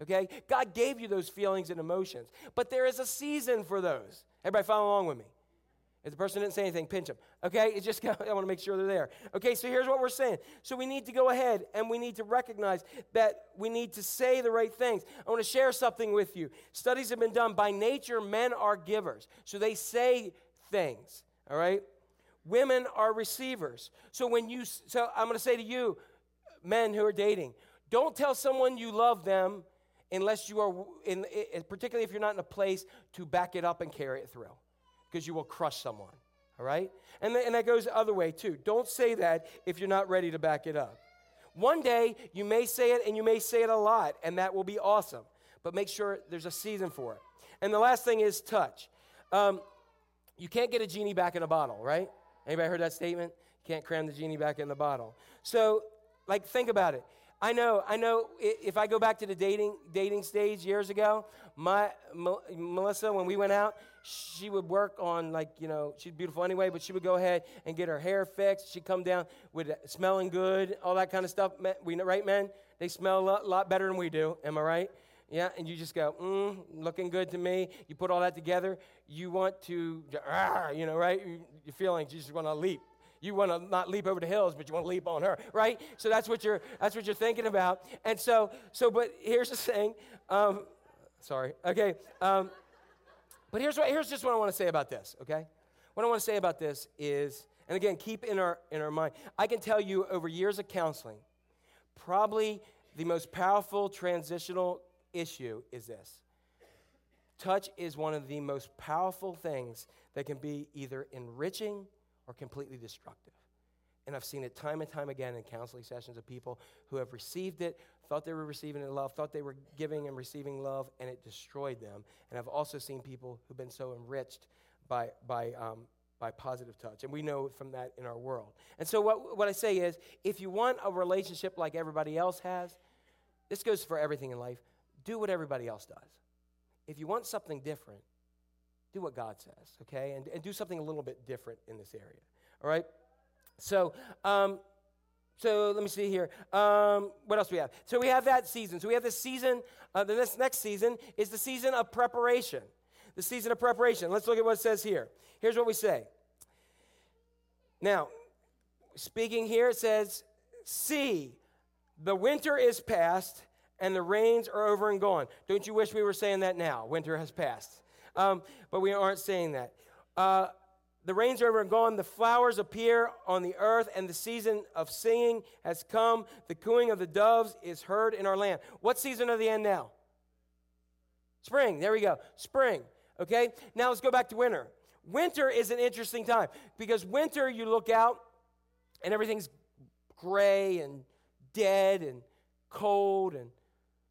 Okay? God gave you those feelings and emotions, but there is a season for those. Everybody follow along with me. If the person didn't say anything, pinch them. Okay? It's just I want to make sure they're there. Okay, so here's what we're saying. So we need to go ahead and we need to recognize that we need to say the right things. I want to share something with you. Studies have been done by nature, men are givers. So they say things all right? Women are receivers. So when you, so I'm going to say to you, men who are dating, don't tell someone you love them unless you are, in, particularly if you're not in a place to back it up and carry it through, because you will crush someone. All right? And, and that goes the other way too. Don't say that if you're not ready to back it up. One day you may say it and you may say it a lot, and that will be awesome. But make sure there's a season for it. And the last thing is touch. Um, you can't get a genie back in a bottle, right? Anybody heard that statement? Can't cram the genie back in the bottle. So, like, think about it. I know, I know. If I go back to the dating dating stage years ago, my Melissa, when we went out, she would work on like you know she's beautiful anyway, but she would go ahead and get her hair fixed. She'd come down with smelling good, all that kind of stuff. We right, men? They smell a lot better than we do. Am I right? Yeah, and you just go, mm, looking good to me. You put all that together. You want to, you know, right? Your feelings, you just want to leap. You want to not leap over the hills, but you want to leap on her, right? So that's what you're that's what you're thinking about. And so, so, but here's the thing. Um, sorry. Okay. Um, but here's what here's just what I want to say about this. Okay. What I want to say about this is, and again, keep in our in our mind. I can tell you over years of counseling, probably the most powerful transitional issue is this touch is one of the most powerful things that can be either enriching or completely destructive. And I've seen it time and time again in counseling sessions of people who have received it, thought they were receiving it in love, thought they were giving and receiving love, and it destroyed them. And I've also seen people who've been so enriched by, by, um, by positive touch. And we know from that in our world. And so, what, what I say is if you want a relationship like everybody else has, this goes for everything in life do what everybody else does. If you want something different, do what God says, okay? And, and do something a little bit different in this area, all right? So, um, so let me see here. Um, what else do we have? So we have that season. So we have this season. Uh, the next, next season is the season of preparation. The season of preparation. Let's look at what it says here. Here's what we say. Now, speaking here, it says, See, the winter is past and the rains are over and gone. Don't you wish we were saying that now? Winter has passed. Um, but we aren't saying that. Uh, the rains are over and gone. The flowers appear on the earth, and the season of singing has come. The cooing of the doves is heard in our land. What season are the end now? Spring. There we go. Spring. Okay? Now let's go back to winter. Winter is an interesting time because winter, you look out and everything's gray and dead and cold and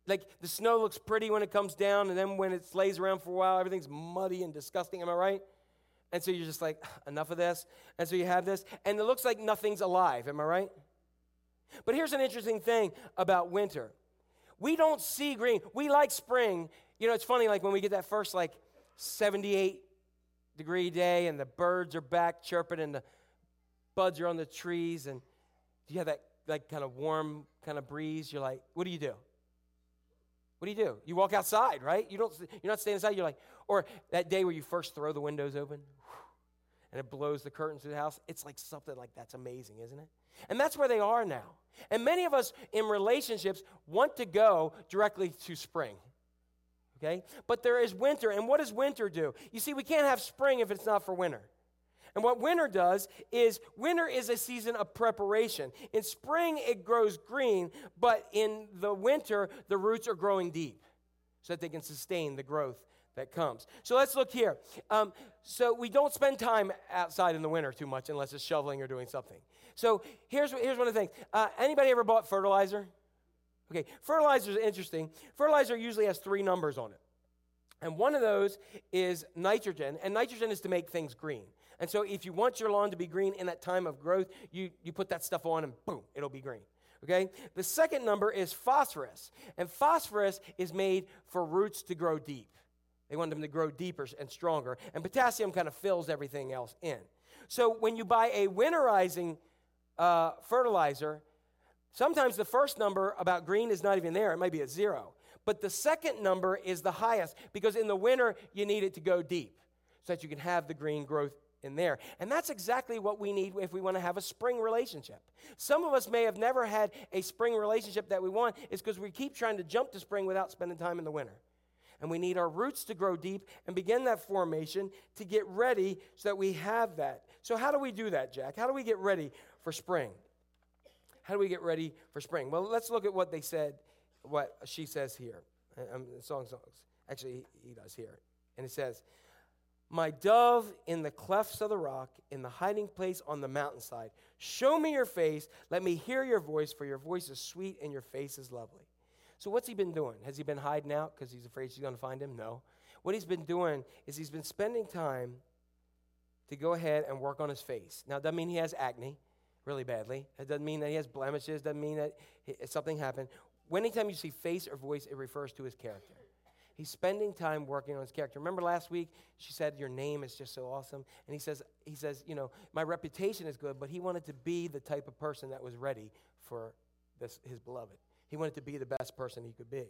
like the snow looks pretty when it comes down and then when it lays around for a while everything's muddy and disgusting am i right? And so you're just like enough of this. And so you have this and it looks like nothing's alive am i right? But here's an interesting thing about winter. We don't see green. We like spring. You know it's funny like when we get that first like 78 degree day and the birds are back chirping and the buds are on the trees and you have that like kind of warm kind of breeze you're like what do you do what do you do? You walk outside right? You don't you're not staying inside you're like or that day where you first throw the windows open and it blows the curtains through the house it's like something like that's amazing isn't it? And that's where they are now. And many of us in relationships want to go directly to spring okay? But there is winter and what does winter do? You see we can't have spring if it's not for winter and what winter does is winter is a season of preparation. In spring, it grows green, but in the winter, the roots are growing deep so that they can sustain the growth that comes. So let's look here. Um, so we don't spend time outside in the winter too much unless it's shoveling or doing something. So here's, here's one of the things. Uh, anybody ever bought fertilizer? Okay, fertilizer is interesting. Fertilizer usually has three numbers on it. And one of those is nitrogen, and nitrogen is to make things green. And so if you want your lawn to be green in that time of growth, you, you put that stuff on and boom, it'll be green. Okay? The second number is phosphorus. And phosphorus is made for roots to grow deep. They want them to grow deeper and stronger. And potassium kind of fills everything else in. So when you buy a winterizing uh, fertilizer, sometimes the first number about green is not even there. It might be a zero. But the second number is the highest because in the winter, you need it to go deep so that you can have the green growth in there. And that's exactly what we need if we want to have a spring relationship. Some of us may have never had a spring relationship that we want, is because we keep trying to jump to spring without spending time in the winter. And we need our roots to grow deep and begin that formation to get ready so that we have that. So, how do we do that, Jack? How do we get ready for spring? How do we get ready for spring? Well, let's look at what they said, what she says here. Um, song songs. Actually, he does here. And it says, my dove in the clefts of the rock, in the hiding place on the mountainside. Show me your face. Let me hear your voice, for your voice is sweet and your face is lovely. So, what's he been doing? Has he been hiding out because he's afraid she's going to find him? No. What he's been doing is he's been spending time to go ahead and work on his face. Now, it doesn't mean he has acne really badly. It doesn't mean that he has blemishes. It doesn't mean that something happened. Anytime you see face or voice, it refers to his character. He's spending time working on his character. Remember last week she said your name is just so awesome and he says he says, you know, my reputation is good, but he wanted to be the type of person that was ready for this, his beloved. He wanted to be the best person he could be.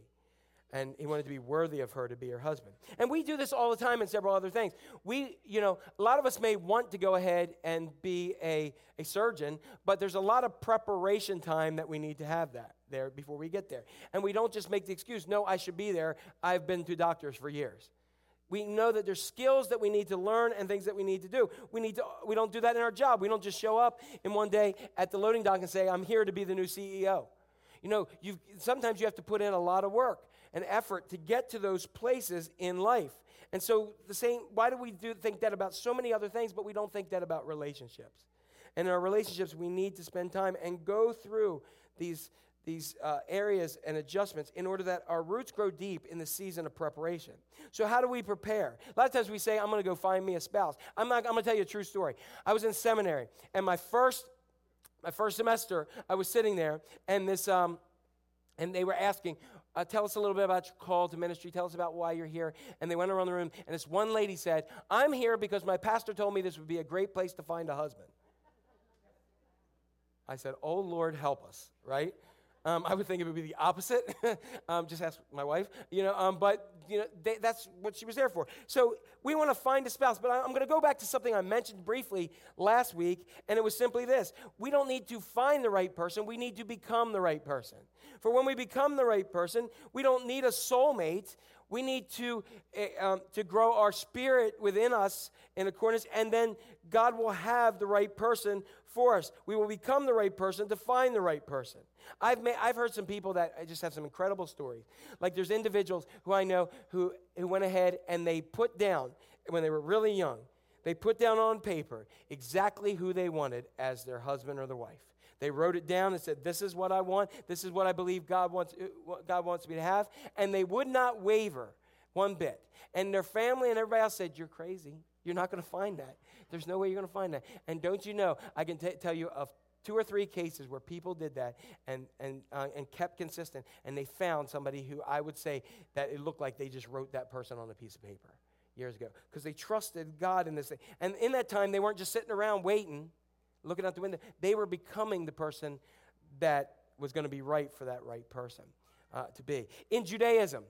And he wanted to be worthy of her to be her husband. And we do this all the time in several other things. We, you know, a lot of us may want to go ahead and be a, a surgeon, but there's a lot of preparation time that we need to have that there before we get there. And we don't just make the excuse, no, I should be there. I've been to doctors for years. We know that there's skills that we need to learn and things that we need to do. We need to we don't do that in our job. We don't just show up in one day at the loading dock and say, "I'm here to be the new CEO." You know, you sometimes you have to put in a lot of work and effort to get to those places in life. And so the same why do we do think that about so many other things but we don't think that about relationships? And in our relationships we need to spend time and go through these these uh, areas and adjustments in order that our roots grow deep in the season of preparation. So, how do we prepare? A lot of times we say, I'm going to go find me a spouse. I'm, not, I'm going to tell you a true story. I was in seminary, and my first, my first semester, I was sitting there, and this, um, and they were asking, uh, tell us a little bit about your call to ministry. Tell us about why you're here. And they went around the room, and this one lady said, I'm here because my pastor told me this would be a great place to find a husband. I said, Oh Lord, help us, right? Um, I would think it would be the opposite. um, just ask my wife, you know. Um, but you know, they, that's what she was there for. So we want to find a spouse. But I, I'm going to go back to something I mentioned briefly last week, and it was simply this: we don't need to find the right person. We need to become the right person. For when we become the right person, we don't need a soulmate. We need to, um, to grow our spirit within us in accordance, and then God will have the right person for us. We will become the right person to find the right person. I've, made, I've heard some people that just have some incredible stories. Like there's individuals who I know who, who went ahead and they put down, when they were really young, they put down on paper exactly who they wanted as their husband or their wife. They wrote it down and said, This is what I want. This is what I believe God wants, uh, God wants me to have. And they would not waver one bit. And their family and everybody else said, You're crazy. You're not going to find that. There's no way you're going to find that. And don't you know, I can t- tell you of two or three cases where people did that and, and, uh, and kept consistent, and they found somebody who I would say that it looked like they just wrote that person on a piece of paper years ago because they trusted God in this thing. And in that time, they weren't just sitting around waiting, looking out the window. They were becoming the person that was going to be right for that right person uh, to be. In Judaism,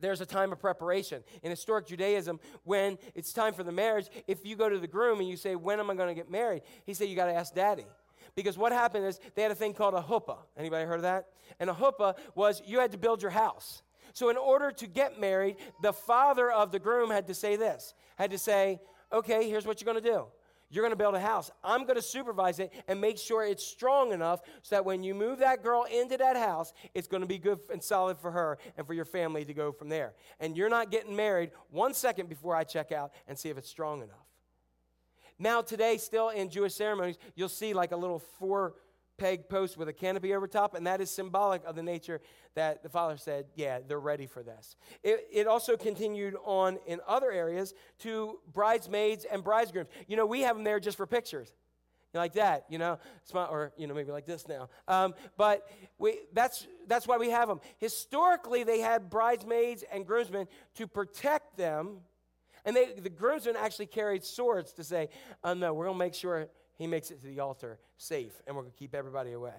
there's a time of preparation. In historic Judaism, when it's time for the marriage, if you go to the groom and you say, When am I going to get married? He said, You got to ask daddy. Because what happened is they had a thing called a huppah. Anybody heard of that? And a huppah was you had to build your house. So in order to get married, the father of the groom had to say this, had to say, okay, here's what you're going to do. You're going to build a house. I'm going to supervise it and make sure it's strong enough so that when you move that girl into that house, it's going to be good and solid for her and for your family to go from there. And you're not getting married one second before I check out and see if it's strong enough. Now, today, still in Jewish ceremonies, you'll see like a little four peg post with a canopy over top, and that is symbolic of the nature that the father said, yeah, they're ready for this. It, it also continued on in other areas to bridesmaids and bridegrooms. You know, we have them there just for pictures. Like that, you know, or you know, maybe like this now. Um, but we, that's that's why we have them. Historically, they had bridesmaids and groomsmen to protect them and they, the groomsmen actually carried swords to say, oh, no, we're going to make sure he makes it to the altar safe, and we're going to keep everybody away.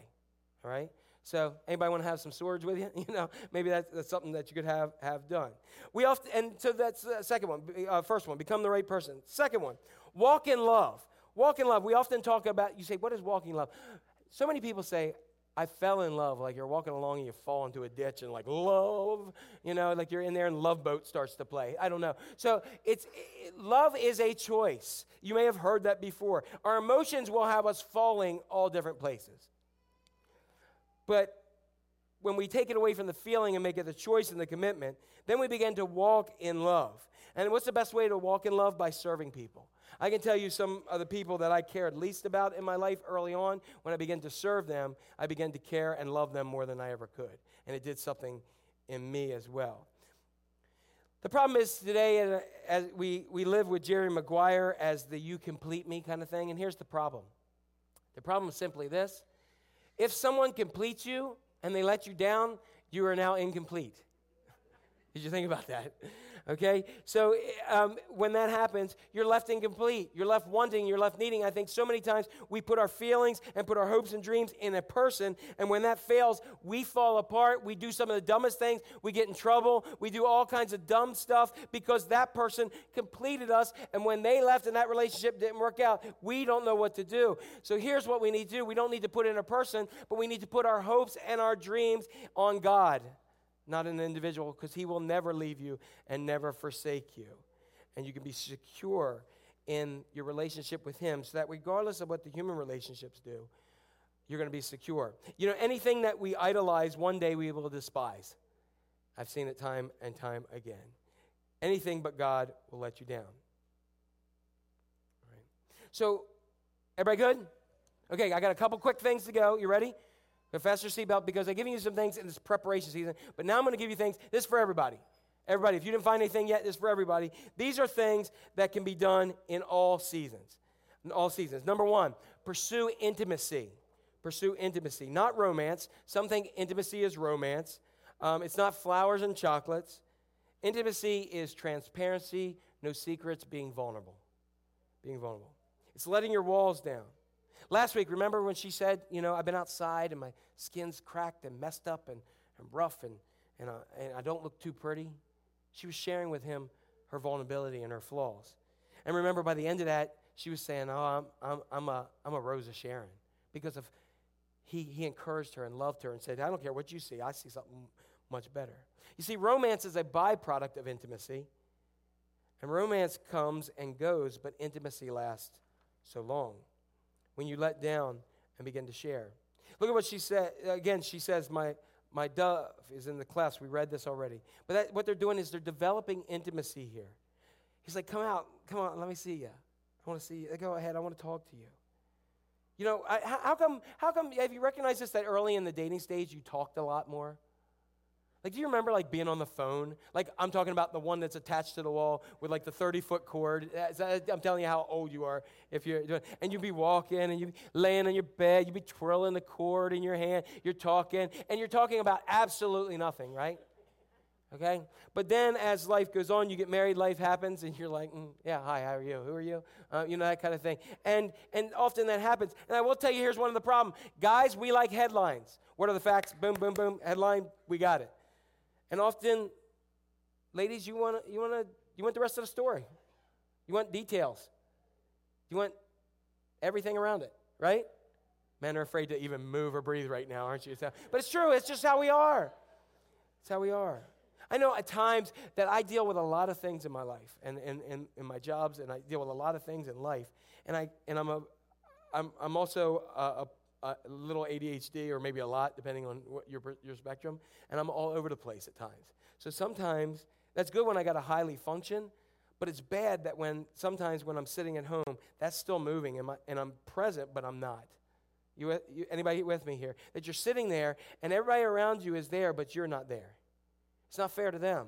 All right? So, anybody want to have some swords with you? You know, maybe that's, that's something that you could have, have done. We often, and so that's the second one. Uh, first one, become the right person. Second one, walk in love. Walk in love. We often talk about, you say, what is walking love? So many people say, I fell in love. Like you're walking along and you fall into a ditch and like love, you know, like you're in there and Love Boat starts to play. I don't know. So it's it, love is a choice. You may have heard that before. Our emotions will have us falling all different places. But when we take it away from the feeling and make it the choice and the commitment, then we begin to walk in love. And what's the best way to walk in love? By serving people. I can tell you some of the people that I cared least about in my life early on. When I began to serve them, I began to care and love them more than I ever could. And it did something in me as well. The problem is today, as we, we live with Jerry Maguire as the you complete me kind of thing. And here's the problem the problem is simply this if someone completes you and they let you down, you are now incomplete. Did you think about that? Okay? So um, when that happens, you're left incomplete. You're left wanting, you're left needing. I think so many times we put our feelings and put our hopes and dreams in a person, and when that fails, we fall apart. We do some of the dumbest things. We get in trouble. We do all kinds of dumb stuff because that person completed us, and when they left and that relationship didn't work out, we don't know what to do. So here's what we need to do we don't need to put in a person, but we need to put our hopes and our dreams on God not an individual, because He will never leave you and never forsake you. And you can be secure in your relationship with Him so that regardless of what the human relationships do, you're going to be secure. You know, anything that we idolize, one day we will despise. I've seen it time and time again. Anything but God will let you down. All right. So, everybody good? Okay, I got a couple quick things to go. You ready? Confess your seatbelt because I'm giving you some things in this preparation season. But now I'm going to give you things. This is for everybody. Everybody, if you didn't find anything yet, this is for everybody. These are things that can be done in all seasons. In all seasons. Number one, pursue intimacy. Pursue intimacy, not romance. Some think intimacy is romance. Um, it's not flowers and chocolates. Intimacy is transparency, no secrets, being vulnerable. Being vulnerable. It's letting your walls down. Last week, remember when she said, You know, I've been outside and my skin's cracked and messed up and, and rough and, and, uh, and I don't look too pretty? She was sharing with him her vulnerability and her flaws. And remember, by the end of that, she was saying, Oh, I'm, I'm, I'm, a, I'm a Rose of Sharon. Because of he, he encouraged her and loved her and said, I don't care what you see, I see something much better. You see, romance is a byproduct of intimacy. And romance comes and goes, but intimacy lasts so long. When you let down and begin to share. Look at what she said. Again, she says, My, my dove is in the class. We read this already. But that, what they're doing is they're developing intimacy here. He's like, Come out, come on, let me see you. I want to see you. Go ahead, I want to talk to you. You know, I, how, how come, how come, have you recognized this that early in the dating stage you talked a lot more? Like, do you remember like being on the phone? Like, I'm talking about the one that's attached to the wall with like the 30 foot cord. I'm telling you how old you are if you're doing. And you'd be walking and you'd be laying on your bed. You'd be twirling the cord in your hand. You're talking and you're talking about absolutely nothing, right? Okay? But then as life goes on, you get married, life happens, and you're like, mm, yeah, hi, how are you? Who are you? Uh, you know, that kind of thing. And, and often that happens. And I will tell you, here's one of the problems. Guys, we like headlines. What are the facts? Boom, boom, boom. Headline, we got it. And often, ladies, you want you want you want the rest of the story. You want details. You want everything around it, right? Men are afraid to even move or breathe right now, aren't you? But it's true. It's just how we are. It's how we are. I know at times that I deal with a lot of things in my life and in in my jobs, and I deal with a lot of things in life. And, I, and I'm, a, I'm, I'm also a, a a little ADHD or maybe a lot, depending on what your, your spectrum, and I'm all over the place at times. So sometimes that's good when I got a highly function, but it's bad that when sometimes when I'm sitting at home, that's still moving and, my, and I'm present, but I'm not. You, you, anybody with me here? That you're sitting there and everybody around you is there, but you're not there. It's not fair to them.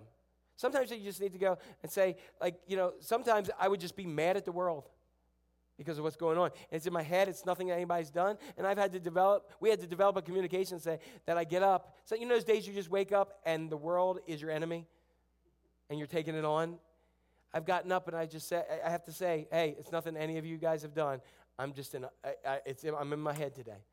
Sometimes you just need to go and say, like, you know, sometimes I would just be mad at the world because of what's going on. And it's in my head, it's nothing that anybody's done. And I've had to develop, we had to develop a communication say that I get up. So, you know, those days you just wake up and the world is your enemy and you're taking it on? I've gotten up and I just say, I have to say, hey, it's nothing any of you guys have done. I'm just in, it's, I'm in my head today.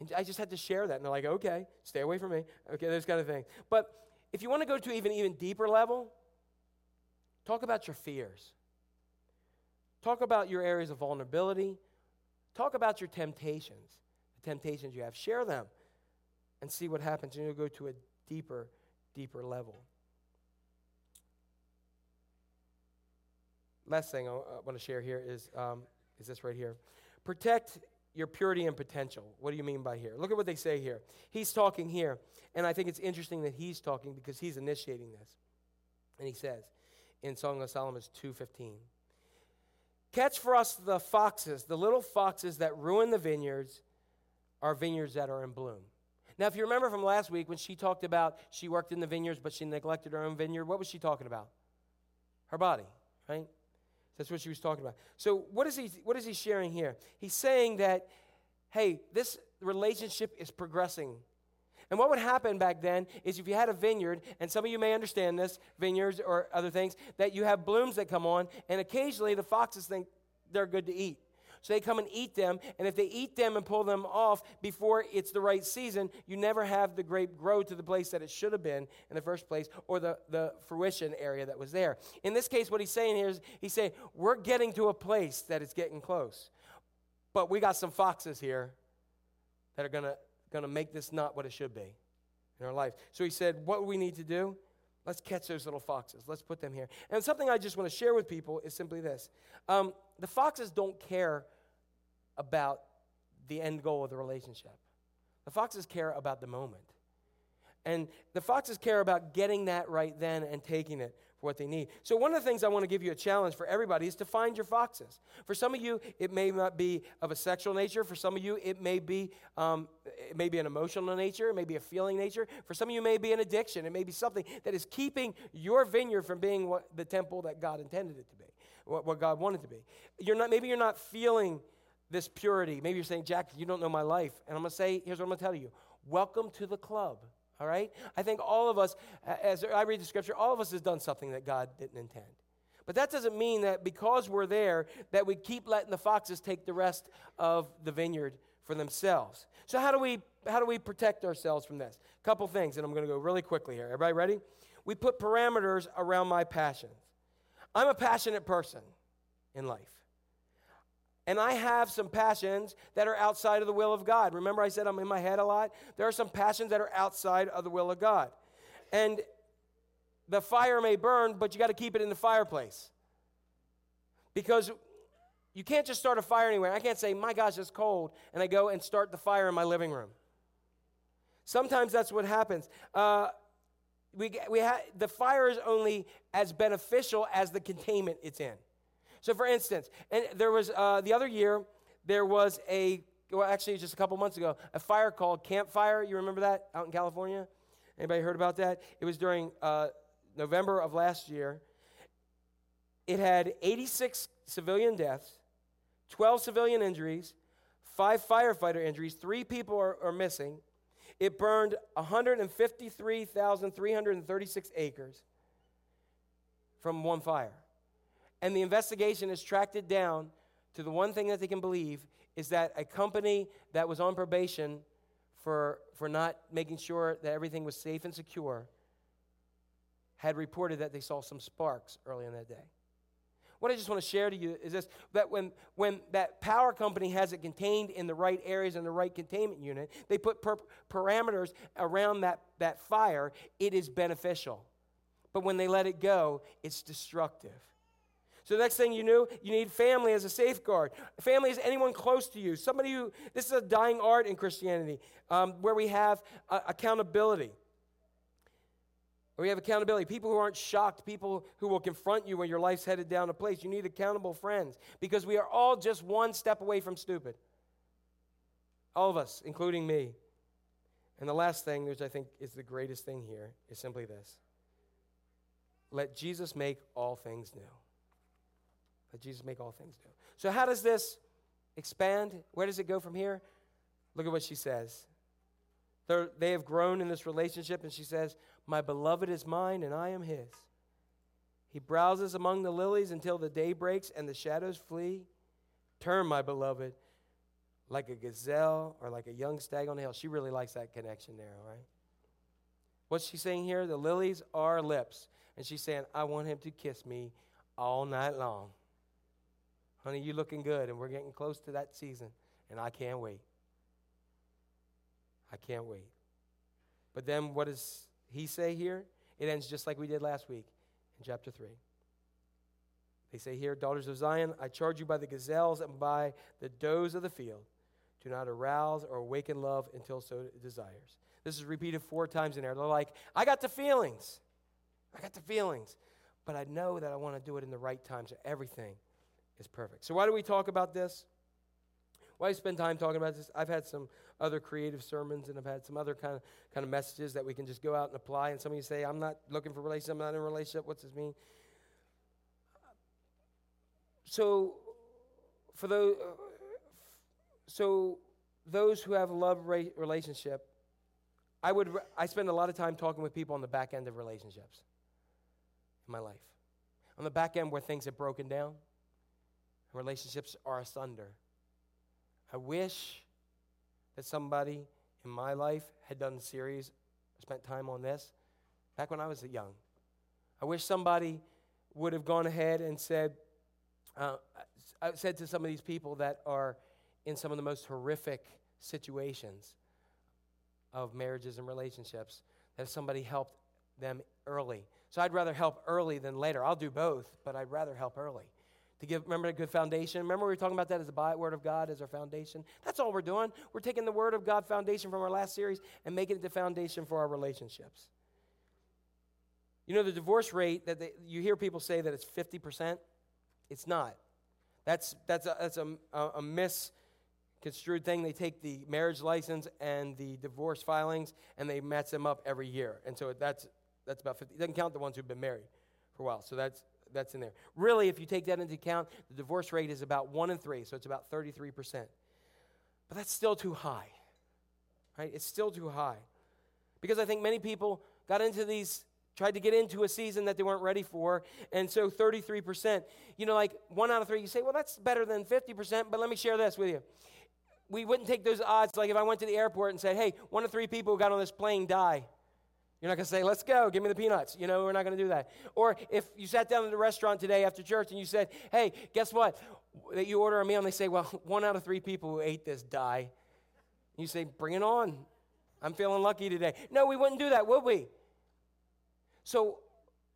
And I just had to share that. And they're like, okay, stay away from me. Okay, those kind of things. But if you want to go to even even deeper level, talk about your fears. Talk about your areas of vulnerability. Talk about your temptations, the temptations you have. Share them and see what happens. And you'll go to a deeper, deeper level. Last thing I want to share here is, um, is this right here. Protect your purity and potential. What do you mean by here? Look at what they say here. He's talking here, and I think it's interesting that he's talking because he's initiating this. And he says in Song of Solomon 2:15, Catch for us the foxes, the little foxes that ruin the vineyards, our vineyards that are in bloom. Now, if you remember from last week when she talked about she worked in the vineyards, but she neglected her own vineyard, what was she talking about? Her body, right? That's what she was talking about. So, what is he, what is he sharing here? He's saying that, hey, this relationship is progressing and what would happen back then is if you had a vineyard, and some of you may understand this, vineyards or other things, that you have blooms that come on, and occasionally the foxes think they're good to eat. So they come and eat them, and if they eat them and pull them off before it's the right season, you never have the grape grow to the place that it should have been in the first place, or the, the fruition area that was there. In this case, what he's saying here is he's saying, We're getting to a place that is getting close. But we got some foxes here that are going to going to make this not what it should be in our life. So he said, What we need to do? Let's catch those little foxes. Let's put them here. And something I just want to share with people is simply this um, the foxes don't care about the end goal of the relationship, the foxes care about the moment. And the foxes care about getting that right then and taking it for what they need. So, one of the things I want to give you a challenge for everybody is to find your foxes. For some of you, it may not be of a sexual nature. For some of you, it may be um, it may be an emotional nature. It may be a feeling nature. For some of you, it may be an addiction. It may be something that is keeping your vineyard from being what, the temple that God intended it to be, what, what God wanted to be. You're not. Maybe you're not feeling this purity. Maybe you're saying, Jack, you don't know my life. And I'm going to say, here's what I'm going to tell you. Welcome to the club all right? I think all of us, as I read the scripture, all of us has done something that God didn't intend. But that doesn't mean that because we're there, that we keep letting the foxes take the rest of the vineyard for themselves. So how do we how do we protect ourselves from this? A couple things, and I'm going to go really quickly here. Everybody ready? We put parameters around my passions. I'm a passionate person in life. And I have some passions that are outside of the will of God. Remember, I said I'm in my head a lot? There are some passions that are outside of the will of God. And the fire may burn, but you got to keep it in the fireplace. Because you can't just start a fire anywhere. I can't say, my gosh, it's cold, and I go and start the fire in my living room. Sometimes that's what happens. Uh, we, we ha- the fire is only as beneficial as the containment it's in. So, for instance, and there was uh, the other year, there was a, well, actually, just a couple months ago, a fire called Camp Fire. You remember that out in California? Anybody heard about that? It was during uh, November of last year. It had 86 civilian deaths, 12 civilian injuries, five firefighter injuries, three people are, are missing. It burned 153,336 acres from one fire. And the investigation has tracked it down to the one thing that they can believe is that a company that was on probation for, for not making sure that everything was safe and secure had reported that they saw some sparks early in that day. What I just want to share to you is this that when, when that power company has it contained in the right areas in the right containment unit, they put per- parameters around that, that fire, it is beneficial. But when they let it go, it's destructive. So the next thing you knew, you need family as a safeguard. Family is anyone close to you. Somebody who, this is a dying art in Christianity, um, where we have uh, accountability. Where we have accountability. People who aren't shocked, people who will confront you when your life's headed down a place. You need accountable friends because we are all just one step away from stupid. All of us, including me. And the last thing, which I think is the greatest thing here, is simply this let Jesus make all things new. Let Jesus make all things new. So, how does this expand? Where does it go from here? Look at what she says. They're, they have grown in this relationship, and she says, My beloved is mine, and I am his. He browses among the lilies until the day breaks and the shadows flee. Turn, my beloved, like a gazelle or like a young stag on the hill. She really likes that connection there, all right? What's she saying here? The lilies are lips. And she's saying, I want him to kiss me all night long. Honey, you're looking good, and we're getting close to that season, and I can't wait. I can't wait. But then what does he say here? It ends just like we did last week in chapter 3. They say here, daughters of Zion, I charge you by the gazelles and by the does of the field. Do not arouse or awaken love until so desires. This is repeated four times in there. They're like, I got the feelings. I got the feelings. But I know that I want to do it in the right times so everything is perfect. So, why do we talk about this? Why spend time talking about this? I've had some other creative sermons and I've had some other kind of, kind of messages that we can just go out and apply. And some of you say, I'm not looking for relationship, I'm not in a relationship. What's this mean? So, for those, uh, so those who have a love relationship, I would I spend a lot of time talking with people on the back end of relationships in my life. On the back end where things have broken down, relationships are asunder. I wish that somebody in my life had done a series, spent time on this back when I was young. I wish somebody would have gone ahead and said, uh, I said to some of these people that are in some of the most horrific situations of marriages and relationships, that somebody helped them early. So I'd rather help early than later. I'll do both, but I'd rather help early to give, remember, a good foundation. Remember, we were talking about that as the Word of God as our foundation. That's all we're doing. We're taking the Word of God foundation from our last series and making it the foundation for our relationships. You know, the divorce rate that they, you hear people say that it's 50%. It's not. That's, that's, a, that's a, a, a misconstrued thing. They take the marriage license and the divorce filings and they match them up every year. And so that's, that's about 50. It doesn't count the ones who've been married for a while. So that's, that's in there. Really, if you take that into account, the divorce rate is about one in three, so it's about 33%. But that's still too high, right? It's still too high. Because I think many people got into these tried to get into a season that they weren't ready for. And so 33%, you know, like one out of three, you say, well, that's better than 50%, but let me share this with you. We wouldn't take those odds like if I went to the airport and said, hey, one of three people who got on this plane die. You're not going to say, let's go, give me the peanuts. You know, we're not going to do that. Or if you sat down at the restaurant today after church and you said, hey, guess what? That you order a meal and they say, well, one out of three people who ate this die. You say, bring it on. I'm feeling lucky today. No, we wouldn't do that, would we? So,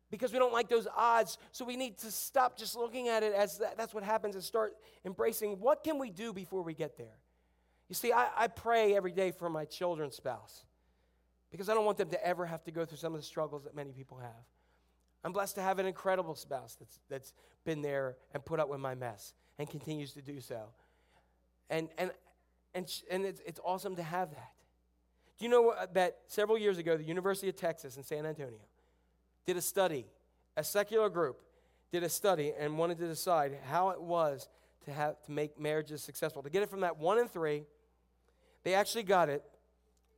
because we don't like those odds, so we need to stop just looking at it as that, that's what happens and start embracing what can we do before we get there. You see, I, I pray every day for my children's spouse because I don't want them to ever have to go through some of the struggles that many people have. I'm blessed to have an incredible spouse that's, that's been there and put up with my mess and continues to do so. And, and, and, and it's, it's awesome to have that. Do you know that several years ago, the University of Texas in San Antonio did a study, a secular group did a study and wanted to decide how it was to, have, to make marriages successful. To get it from that one in three, they actually got it.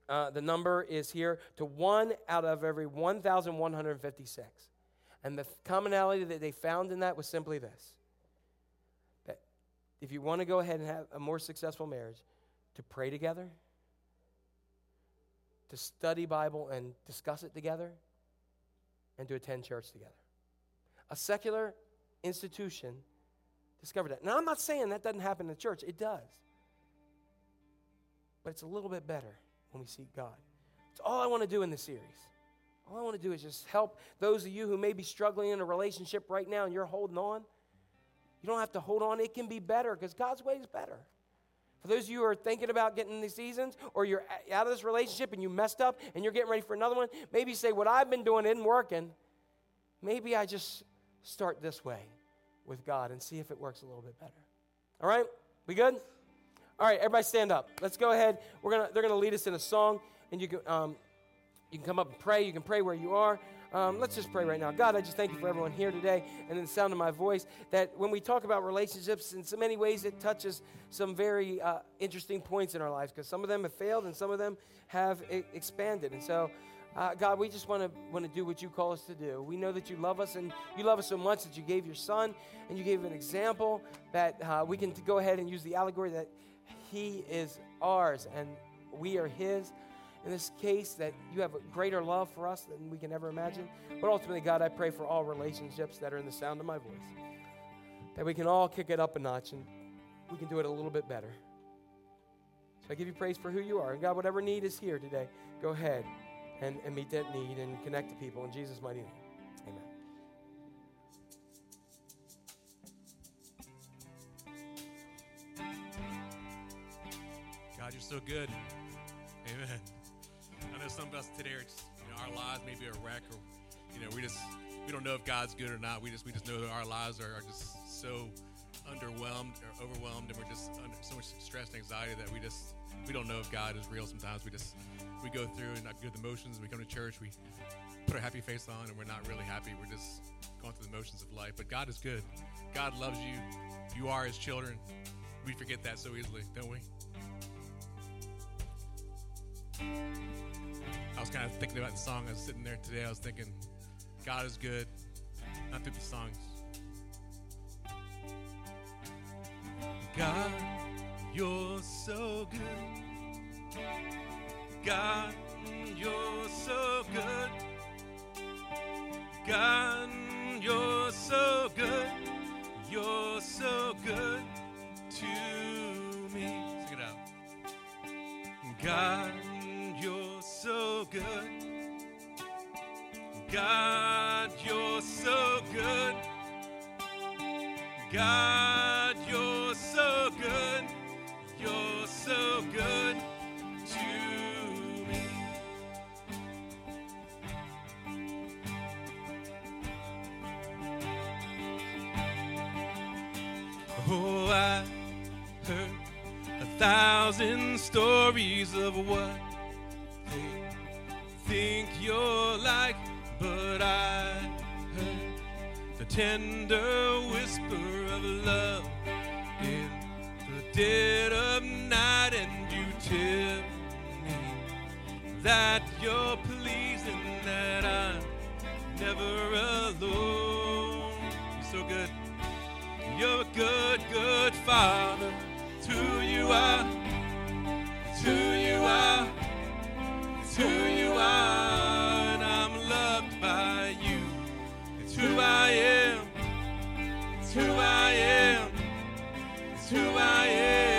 Uh, the number is here to one out of every 1,156. And the commonality that they found in that was simply this that if you want to go ahead and have a more successful marriage, to pray together, to study Bible and discuss it together, and to attend church together. A secular institution discovered that. Now, I'm not saying that doesn't happen in the church, it does. But it's a little bit better when we seek God. It's all I want to do in this series. All I want to do is just help those of you who may be struggling in a relationship right now and you're holding on. You don't have to hold on, it can be better because God's way is better. For those of you who are thinking about getting in these seasons, or you're out of this relationship and you messed up and you're getting ready for another one, maybe say, What I've been doing isn't working. Maybe I just start this way with God and see if it works a little bit better. All right? We good? All right, everybody stand up. Let's go ahead. We're gonna, they're going to lead us in a song, and you can, um, you can come up and pray. You can pray where you are. Um, let's just pray right now. God, I just thank you for everyone here today and in the sound of my voice that when we talk about relationships, in so many ways it touches some very uh, interesting points in our lives because some of them have failed and some of them have e- expanded. And so, uh, God, we just want to want to do what you call us to do. We know that you love us, and you love us so much that you gave your Son, and you gave an example that uh, we can go ahead and use the allegory that He is ours and we are His. In this case, that you have a greater love for us than we can ever imagine. But ultimately, God, I pray for all relationships that are in the sound of my voice, that we can all kick it up a notch and we can do it a little bit better. So I give you praise for who you are. And God, whatever need is here today, go ahead and, and meet that need and connect to people in Jesus' mighty name. God, you're so good. Amen. I know some of us today are just, you know, our lives may be a wreck or, you know, we just, we don't know if God's good or not. We just, we just know that our lives are, are just so underwhelmed or overwhelmed and we're just under so much stress and anxiety that we just, we don't know if God is real sometimes. We just, we go through and go the motions. We come to church, we put our happy face on and we're not really happy. We're just going through the motions of life. But God is good. God loves you. You are his children. We forget that so easily, don't we? I was kind of thinking about the song. I was sitting there today. I was thinking, God is good, not through the songs. God, you're so good. God, you're so good. God, you're so good. You're so good to me. Sing it out. God, so good. God, you're so good. God, you're so good. You're so good to me. Oh, I heard a thousand stories of what think you're like, but I heard the tender whisper of love in the dead of night, and you tell me that you're pleasing, that I'm never alone. You're so good. You're a good, good father. To you I who I am.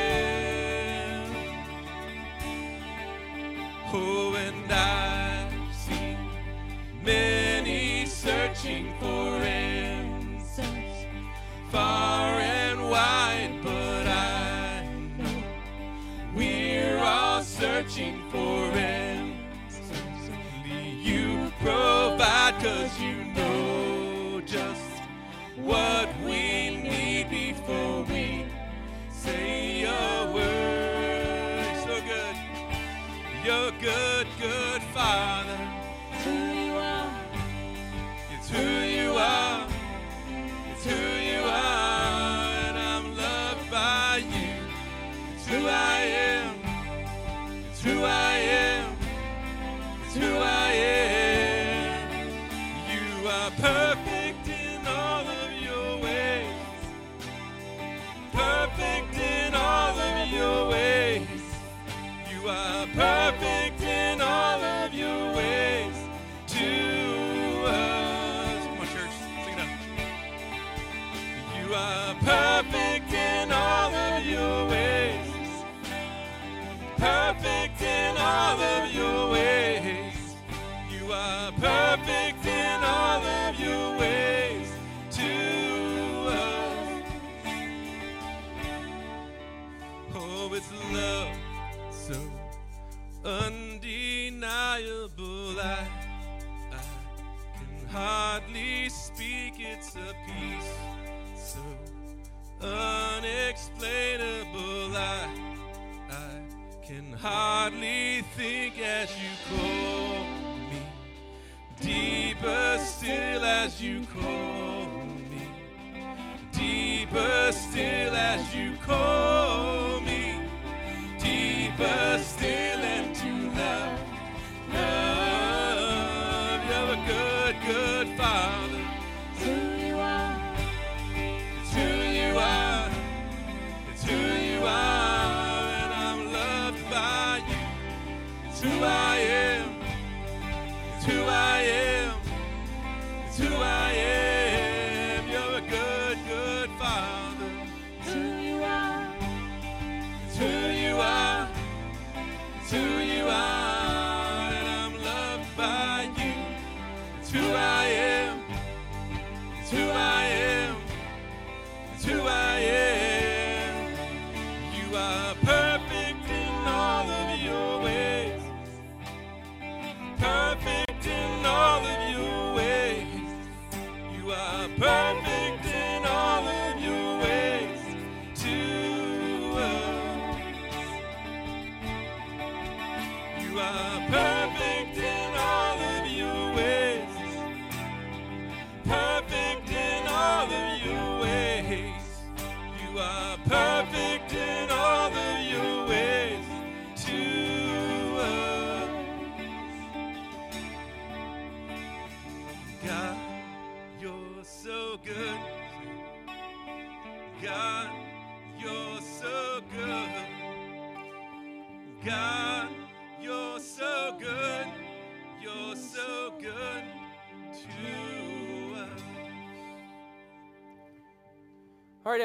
A peace so unexplainable. I, I can hardly think as you call me. Deeper still as you call me. Deeper still as you call me. Deeper still into love. Love, you're a good, good Father.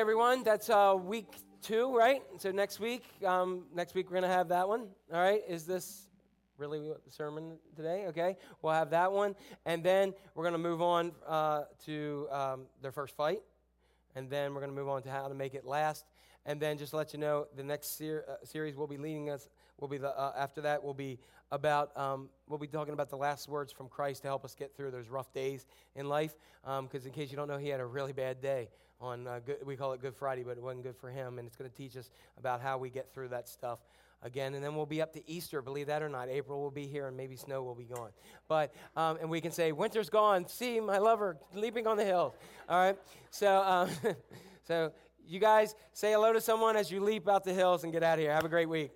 Everyone. That's uh, week two, right? So next week, um, next week we're gonna have that one. All right. Is this really the sermon today? Okay, we'll have that one, and then we're gonna move on uh, to um, their first fight, and then we're gonna move on to how to make it last, and then just to let you know, the next ser- uh, series will be leading us. Will be the uh, after that will be about um, we'll be talking about the last words from Christ to help us get through those rough days in life. Because in case you don't know, he had a really bad day on uh, good, we call it Good Friday, but it wasn't good for him, and it's going to teach us about how we get through that stuff again. And then we'll be up to Easter, believe that or not. April will be here, and maybe snow will be gone. But um, and we can say winter's gone. See my lover leaping on the hills. All right. So um, so you guys say hello to someone as you leap out the hills and get out of here. Have a great week.